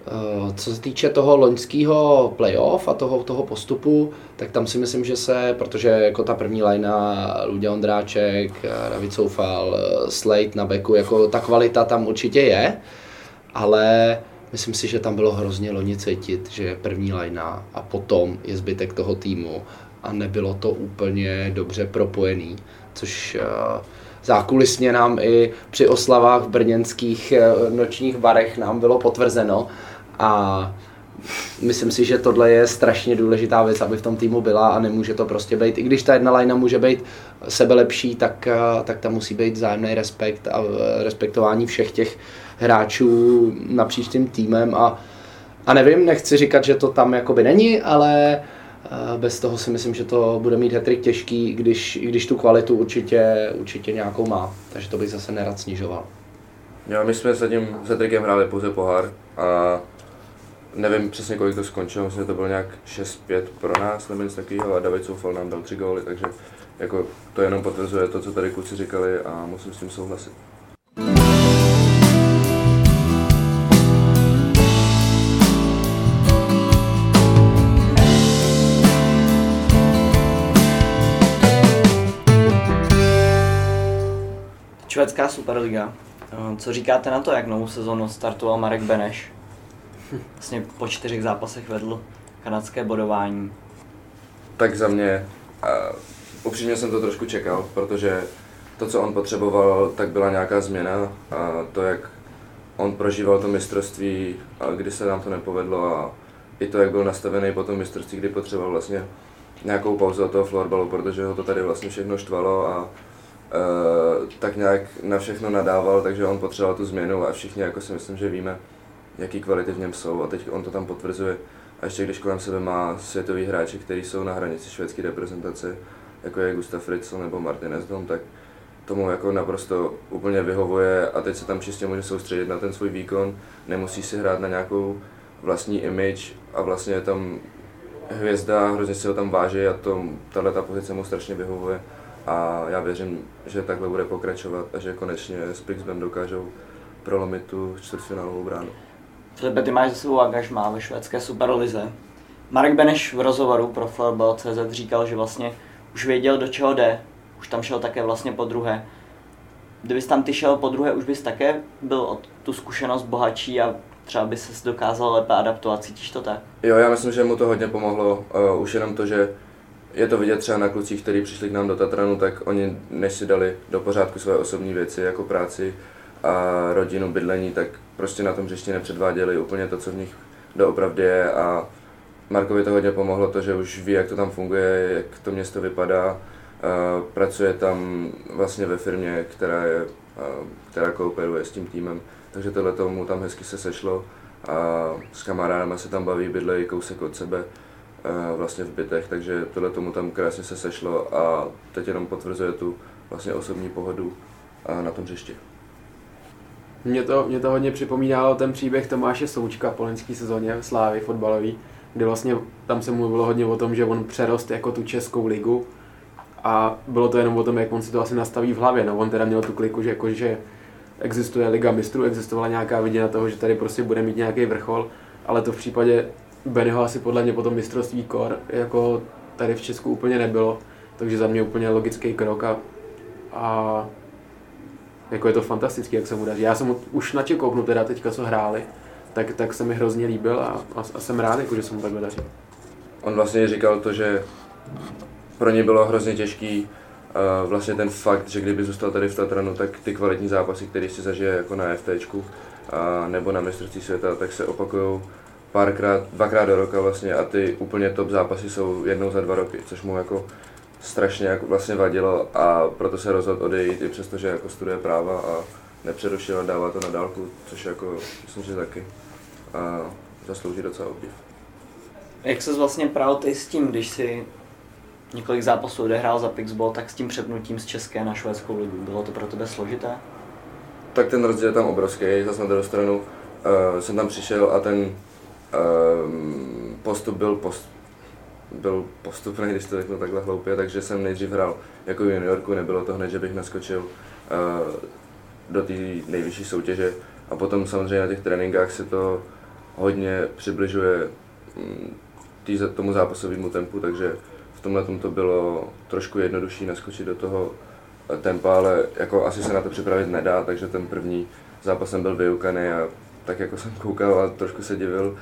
Speaker 3: Eh, co se týče toho loňského playoff a toho, toho postupu, tak tam si myslím, že se, protože jako ta první lajna, Luděl Ondráček, David Soufal, eh, Slate na beku, jako ta kvalita tam určitě je, ale myslím si, že tam bylo hrozně loni cítit, že je první lajna a potom je zbytek toho týmu a nebylo to úplně dobře propojený, což uh, zákulisně nám i při oslavách v brněnských nočních barech nám bylo potvrzeno, a myslím si, že tohle je strašně důležitá věc, aby v tom týmu byla a nemůže to prostě být. I když ta jedna lajna může být sebe lepší, tak, tak tam musí být vzájemný respekt a respektování všech těch hráčů napříč tím týmem a, a nevím, nechci říkat, že to tam jakoby není, ale bez toho si myslím, že to bude mít hetrik těžký, když, když tu kvalitu určitě, určitě nějakou má. Takže to bych zase nerad snižoval.
Speaker 4: Jo, my jsme s tím s Hetrikem hráli pouze pohár a nevím přesně kolik to skončilo, myslím, že to bylo nějak 6-5 pro nás nebo něco takového a David Soufal nám dal tři góly, takže jako to jenom potvrzuje to, co tady kluci říkali a musím s tím souhlasit.
Speaker 1: Švédská Superliga. Co říkáte na to, jak novou sezonu startoval Marek Beneš? vlastně po čtyřech zápasech vedl kanadské bodování.
Speaker 4: Tak za mě, uh, upřímně jsem to trošku čekal, protože to, co on potřeboval, tak byla nějaká změna a to, jak on prožíval to mistrovství, a kdy se nám to nepovedlo a i to, jak byl nastavený po tom mistrovství, kdy potřeboval vlastně nějakou pauzu od toho florbalu, protože ho to tady vlastně všechno štvalo a uh, tak nějak na všechno nadával, takže on potřeboval tu změnu a všichni jako si myslím, že víme, jaký kvality v něm jsou a teď on to tam potvrzuje. A ještě když kolem sebe má světový hráči, kteří jsou na hranici švédské reprezentace, jako je Gustav Fritzl nebo Martin Esdom, tak tomu jako naprosto úplně vyhovuje a teď se tam čistě může soustředit na ten svůj výkon, nemusí si hrát na nějakou vlastní image a vlastně je tam hvězda, hrozně si ho tam váží a to, tahle ta pozice mu strašně vyhovuje a já věřím, že takhle bude pokračovat a že konečně s Pixbem dokážou prolomit tu čtvrtfinálovou bránu.
Speaker 1: Filipe, ty máš za sebou angažmá ve švédské superlize. Marek Beneš v rozhovoru pro Floorball.cz říkal, že vlastně už věděl, do čeho jde. Už tam šel také vlastně po druhé. Kdybys tam ty šel po druhé, už bys také byl o tu zkušenost bohatší a třeba by se dokázal lépe adaptovat, cítíš to tak?
Speaker 4: Jo, já myslím, že mu to hodně pomohlo. Uh, už jenom to, že je to vidět třeba na klucích, kteří přišli k nám do Tatranu, tak oni než si dali do pořádku své osobní věci, jako práci a rodinu, bydlení, tak prostě na tom hřišti nepředváděli úplně to, co v nich doopravdy je. A Markovi to hodně pomohlo to, že už ví, jak to tam funguje, jak to město vypadá. Pracuje tam vlastně ve firmě, která, je, která kooperuje s tím týmem, takže tohle tomu tam hezky se sešlo a s kamarádama se tam baví, bydlejí kousek od sebe vlastně v bytech, takže tohle tomu tam krásně se sešlo a teď jenom potvrzuje tu vlastně osobní pohodu uh, na tom hřišti.
Speaker 2: Mě to, mě to hodně připomínalo ten příběh Tomáše Součka po loňské sezóně v Slávy fotbalový, kdy vlastně tam se mluvilo hodně o tom, že on přerost jako tu českou ligu a bylo to jenom o tom, jak on si to asi nastaví v hlavě. No, on teda měl tu kliku, že, jako, že existuje Liga mistrů, existovala nějaká viděna toho, že tady prostě bude mít nějaký vrchol, ale to v případě Bennyho asi podle mě potom mistrovství kor jako tady v Česku úplně nebylo, takže za mě úplně logický krok a, a jako je to fantastický, jak se mu daří. Já jsem už na kouknu teda teďka, co hráli, tak, tak se mi hrozně líbil a, a, a jsem rád, jako, že se mu takhle daří.
Speaker 4: On vlastně říkal to, že pro ně bylo hrozně těžký uh, vlastně ten fakt, že kdyby zůstal tady v Tatranu, tak ty kvalitní zápasy, které si zažije jako na FTčku uh, nebo na mistrovství světa, tak se opakují párkrát, dvakrát do roka vlastně a ty úplně top zápasy jsou jednou za dva roky, což mu jako strašně jako vlastně vadilo a proto se rozhodl odejít, i přesto, že jako studuje práva a nepřerušil a dává to na dálku, což jako myslím, že taky a zaslouží docela obdiv.
Speaker 1: Jak se vlastně pral ty s tím, když si několik zápasů odehrál za Pixball, tak s tím přepnutím z České na švédskou ligu, bylo to pro tebe složité?
Speaker 4: Tak ten rozdíl je tam obrovský, zase na druhou stranu uh, jsem tam přišel a ten uh, postup byl post, byl postupný, když to řeknu takhle hloupě, takže jsem nejdřív hrál jako juniorku, nebylo to hned, že bych naskočil uh, do té nejvyšší soutěže. A potom samozřejmě na těch tréninkách se to hodně přibližuje mm, tý, tomu zápasovému tempu, takže v tomhle tom to bylo trošku jednodušší naskočit do toho eh, tempa, ale jako asi se na to připravit nedá, takže ten první zápas jsem byl vyukaný a tak jako jsem koukal a trošku se divil,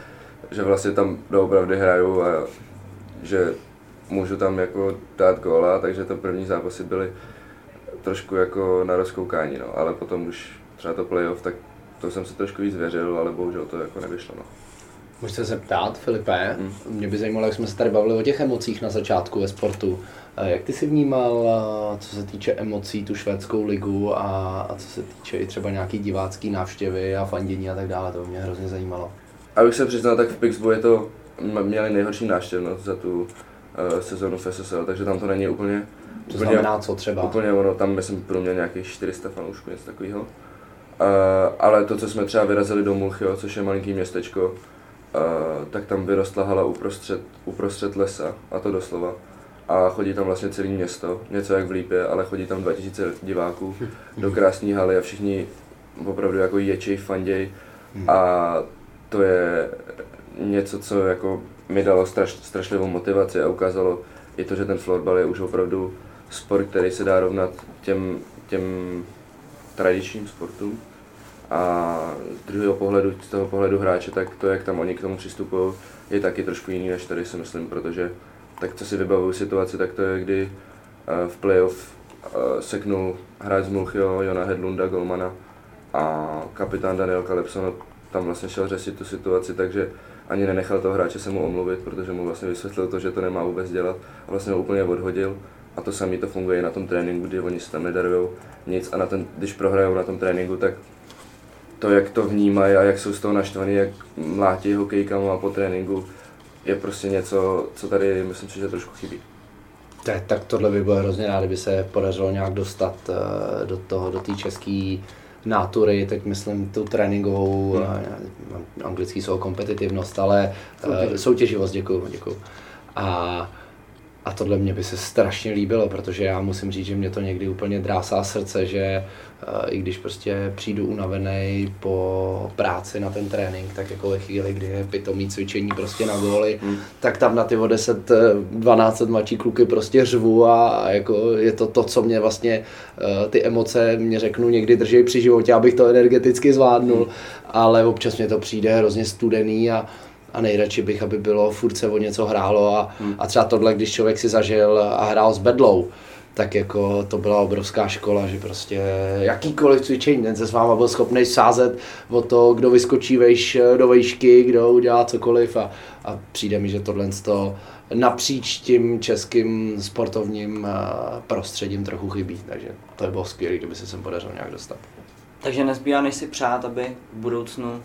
Speaker 4: že vlastně tam doopravdy hraju a že můžu tam jako dát góla, takže to první zápasy byly trošku jako na rozkoukání, no. ale potom už třeba to playoff, tak to jsem se trošku víc věřil, ale bohužel to jako nevyšlo. No.
Speaker 3: Můžu se zeptat, Filipe, hmm. mě by zajímalo, jak jsme se tady bavili o těch emocích na začátku ve sportu. Jak ty jsi vnímal, co se týče emocí, tu švédskou ligu a, a co se týče i třeba nějaký divácký návštěvy a fandění a tak dále, to mě hrozně zajímalo.
Speaker 4: A už se přiznal, tak v Pixbu je to, měli nejhorší návštěvnost za tu uh, sezonu FSSL, takže tam to není úplně...
Speaker 3: To úplně, znamená co třeba?
Speaker 4: Úplně ono, tam myslím průměr nějakých 400 fanoušků, něco takového. Uh, ale to, co jsme třeba vyrazili do Mulchio, což je malinký městečko, uh, tak tam vyrostla hala uprostřed, uprostřed lesa, a to doslova. A chodí tam vlastně celé město, něco jak v Lípě, ale chodí tam 2000 diváků do krásné haly a všichni opravdu jako ječej, fanděj. Hmm. A to je něco, co jako mi dalo straš, strašlivou motivaci a ukázalo i to, že ten florbal je už opravdu sport, který se dá rovnat těm, těm tradičním sportům. A z druhého pohledu, z toho pohledu hráče, tak to, jak tam oni k tomu přistupují, je taky trošku jiný než tady si myslím, protože tak co si vybavuju situaci, tak to je, kdy eh, v playoff eh, seknul hráč z Mulchio, Jona Hedlunda, Golmana a kapitán Daniel Kalepson tam vlastně šel řešit tu situaci, takže ani nenechal toho hráče se mu omluvit, protože mu vlastně vysvětlil to, že to nemá vůbec dělat a vlastně ho úplně odhodil. A to samé to funguje i na tom tréninku, kdy oni se tam nedarují nic a na ten, když prohrajou na tom tréninku, tak to, jak to vnímají a jak jsou z toho naštvaní, jak mlátí hokejkama a po tréninku, je prostě něco, co tady myslím si, že trošku chybí.
Speaker 3: Tak, tak tohle by bylo hrozně rád, kdyby se podařilo nějak dostat uh, do toho, do té české nátury, teď myslím tu tréninkovou, hmm. uh, anglický jsou kompetitivnost, ale uh, soutěživost, děkuju, děkuju. A a tohle mě by se strašně líbilo, protože já musím říct, že mě to někdy úplně drásá srdce, že uh, i když prostě přijdu unavený po práci na ten trénink, tak jako ve chvíli, kdy je pitomý cvičení prostě na góly, hmm. tak tam na ty o 10, 12 mladší kluky prostě řvu a, a jako je to to, co mě vlastně uh, ty emoce mě řeknu někdy drží při životě, abych to energeticky zvládnul, hmm. ale občas mě to přijde hrozně studený a a nejradši bych, aby bylo furt se o něco hrálo a, hmm. a třeba tohle, když člověk si zažil a hrál s bedlou, tak jako to byla obrovská škola, že prostě jakýkoliv cvičení, ten se s váma byl schopný sázet o to, kdo vyskočí vejš, do vejšky, kdo udělá cokoliv a, a přijde mi, že tohle to napříč tím českým sportovním prostředím trochu chybí, takže to je bylo skvělé, kdyby se sem podařilo nějak dostat.
Speaker 1: Takže nezbývá než si přát, aby v budoucnu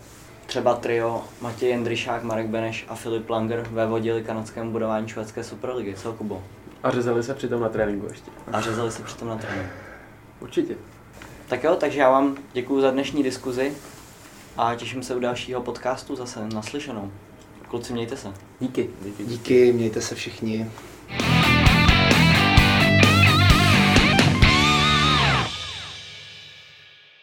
Speaker 1: třeba trio Matěj Jendryšák, Marek Beneš a Filip Langer vévodili kanadskému budování švédské superligy. Co, Kubo?
Speaker 2: A řezali se přitom na tréninku ještě.
Speaker 1: A řezali se přitom na tréninku.
Speaker 2: Určitě.
Speaker 1: Tak jo, takže já vám děkuji za dnešní diskuzi a těším se u dalšího podcastu zase naslyšenou. Kluci, mějte se.
Speaker 2: Díky.
Speaker 3: Díky, díky mějte se všichni.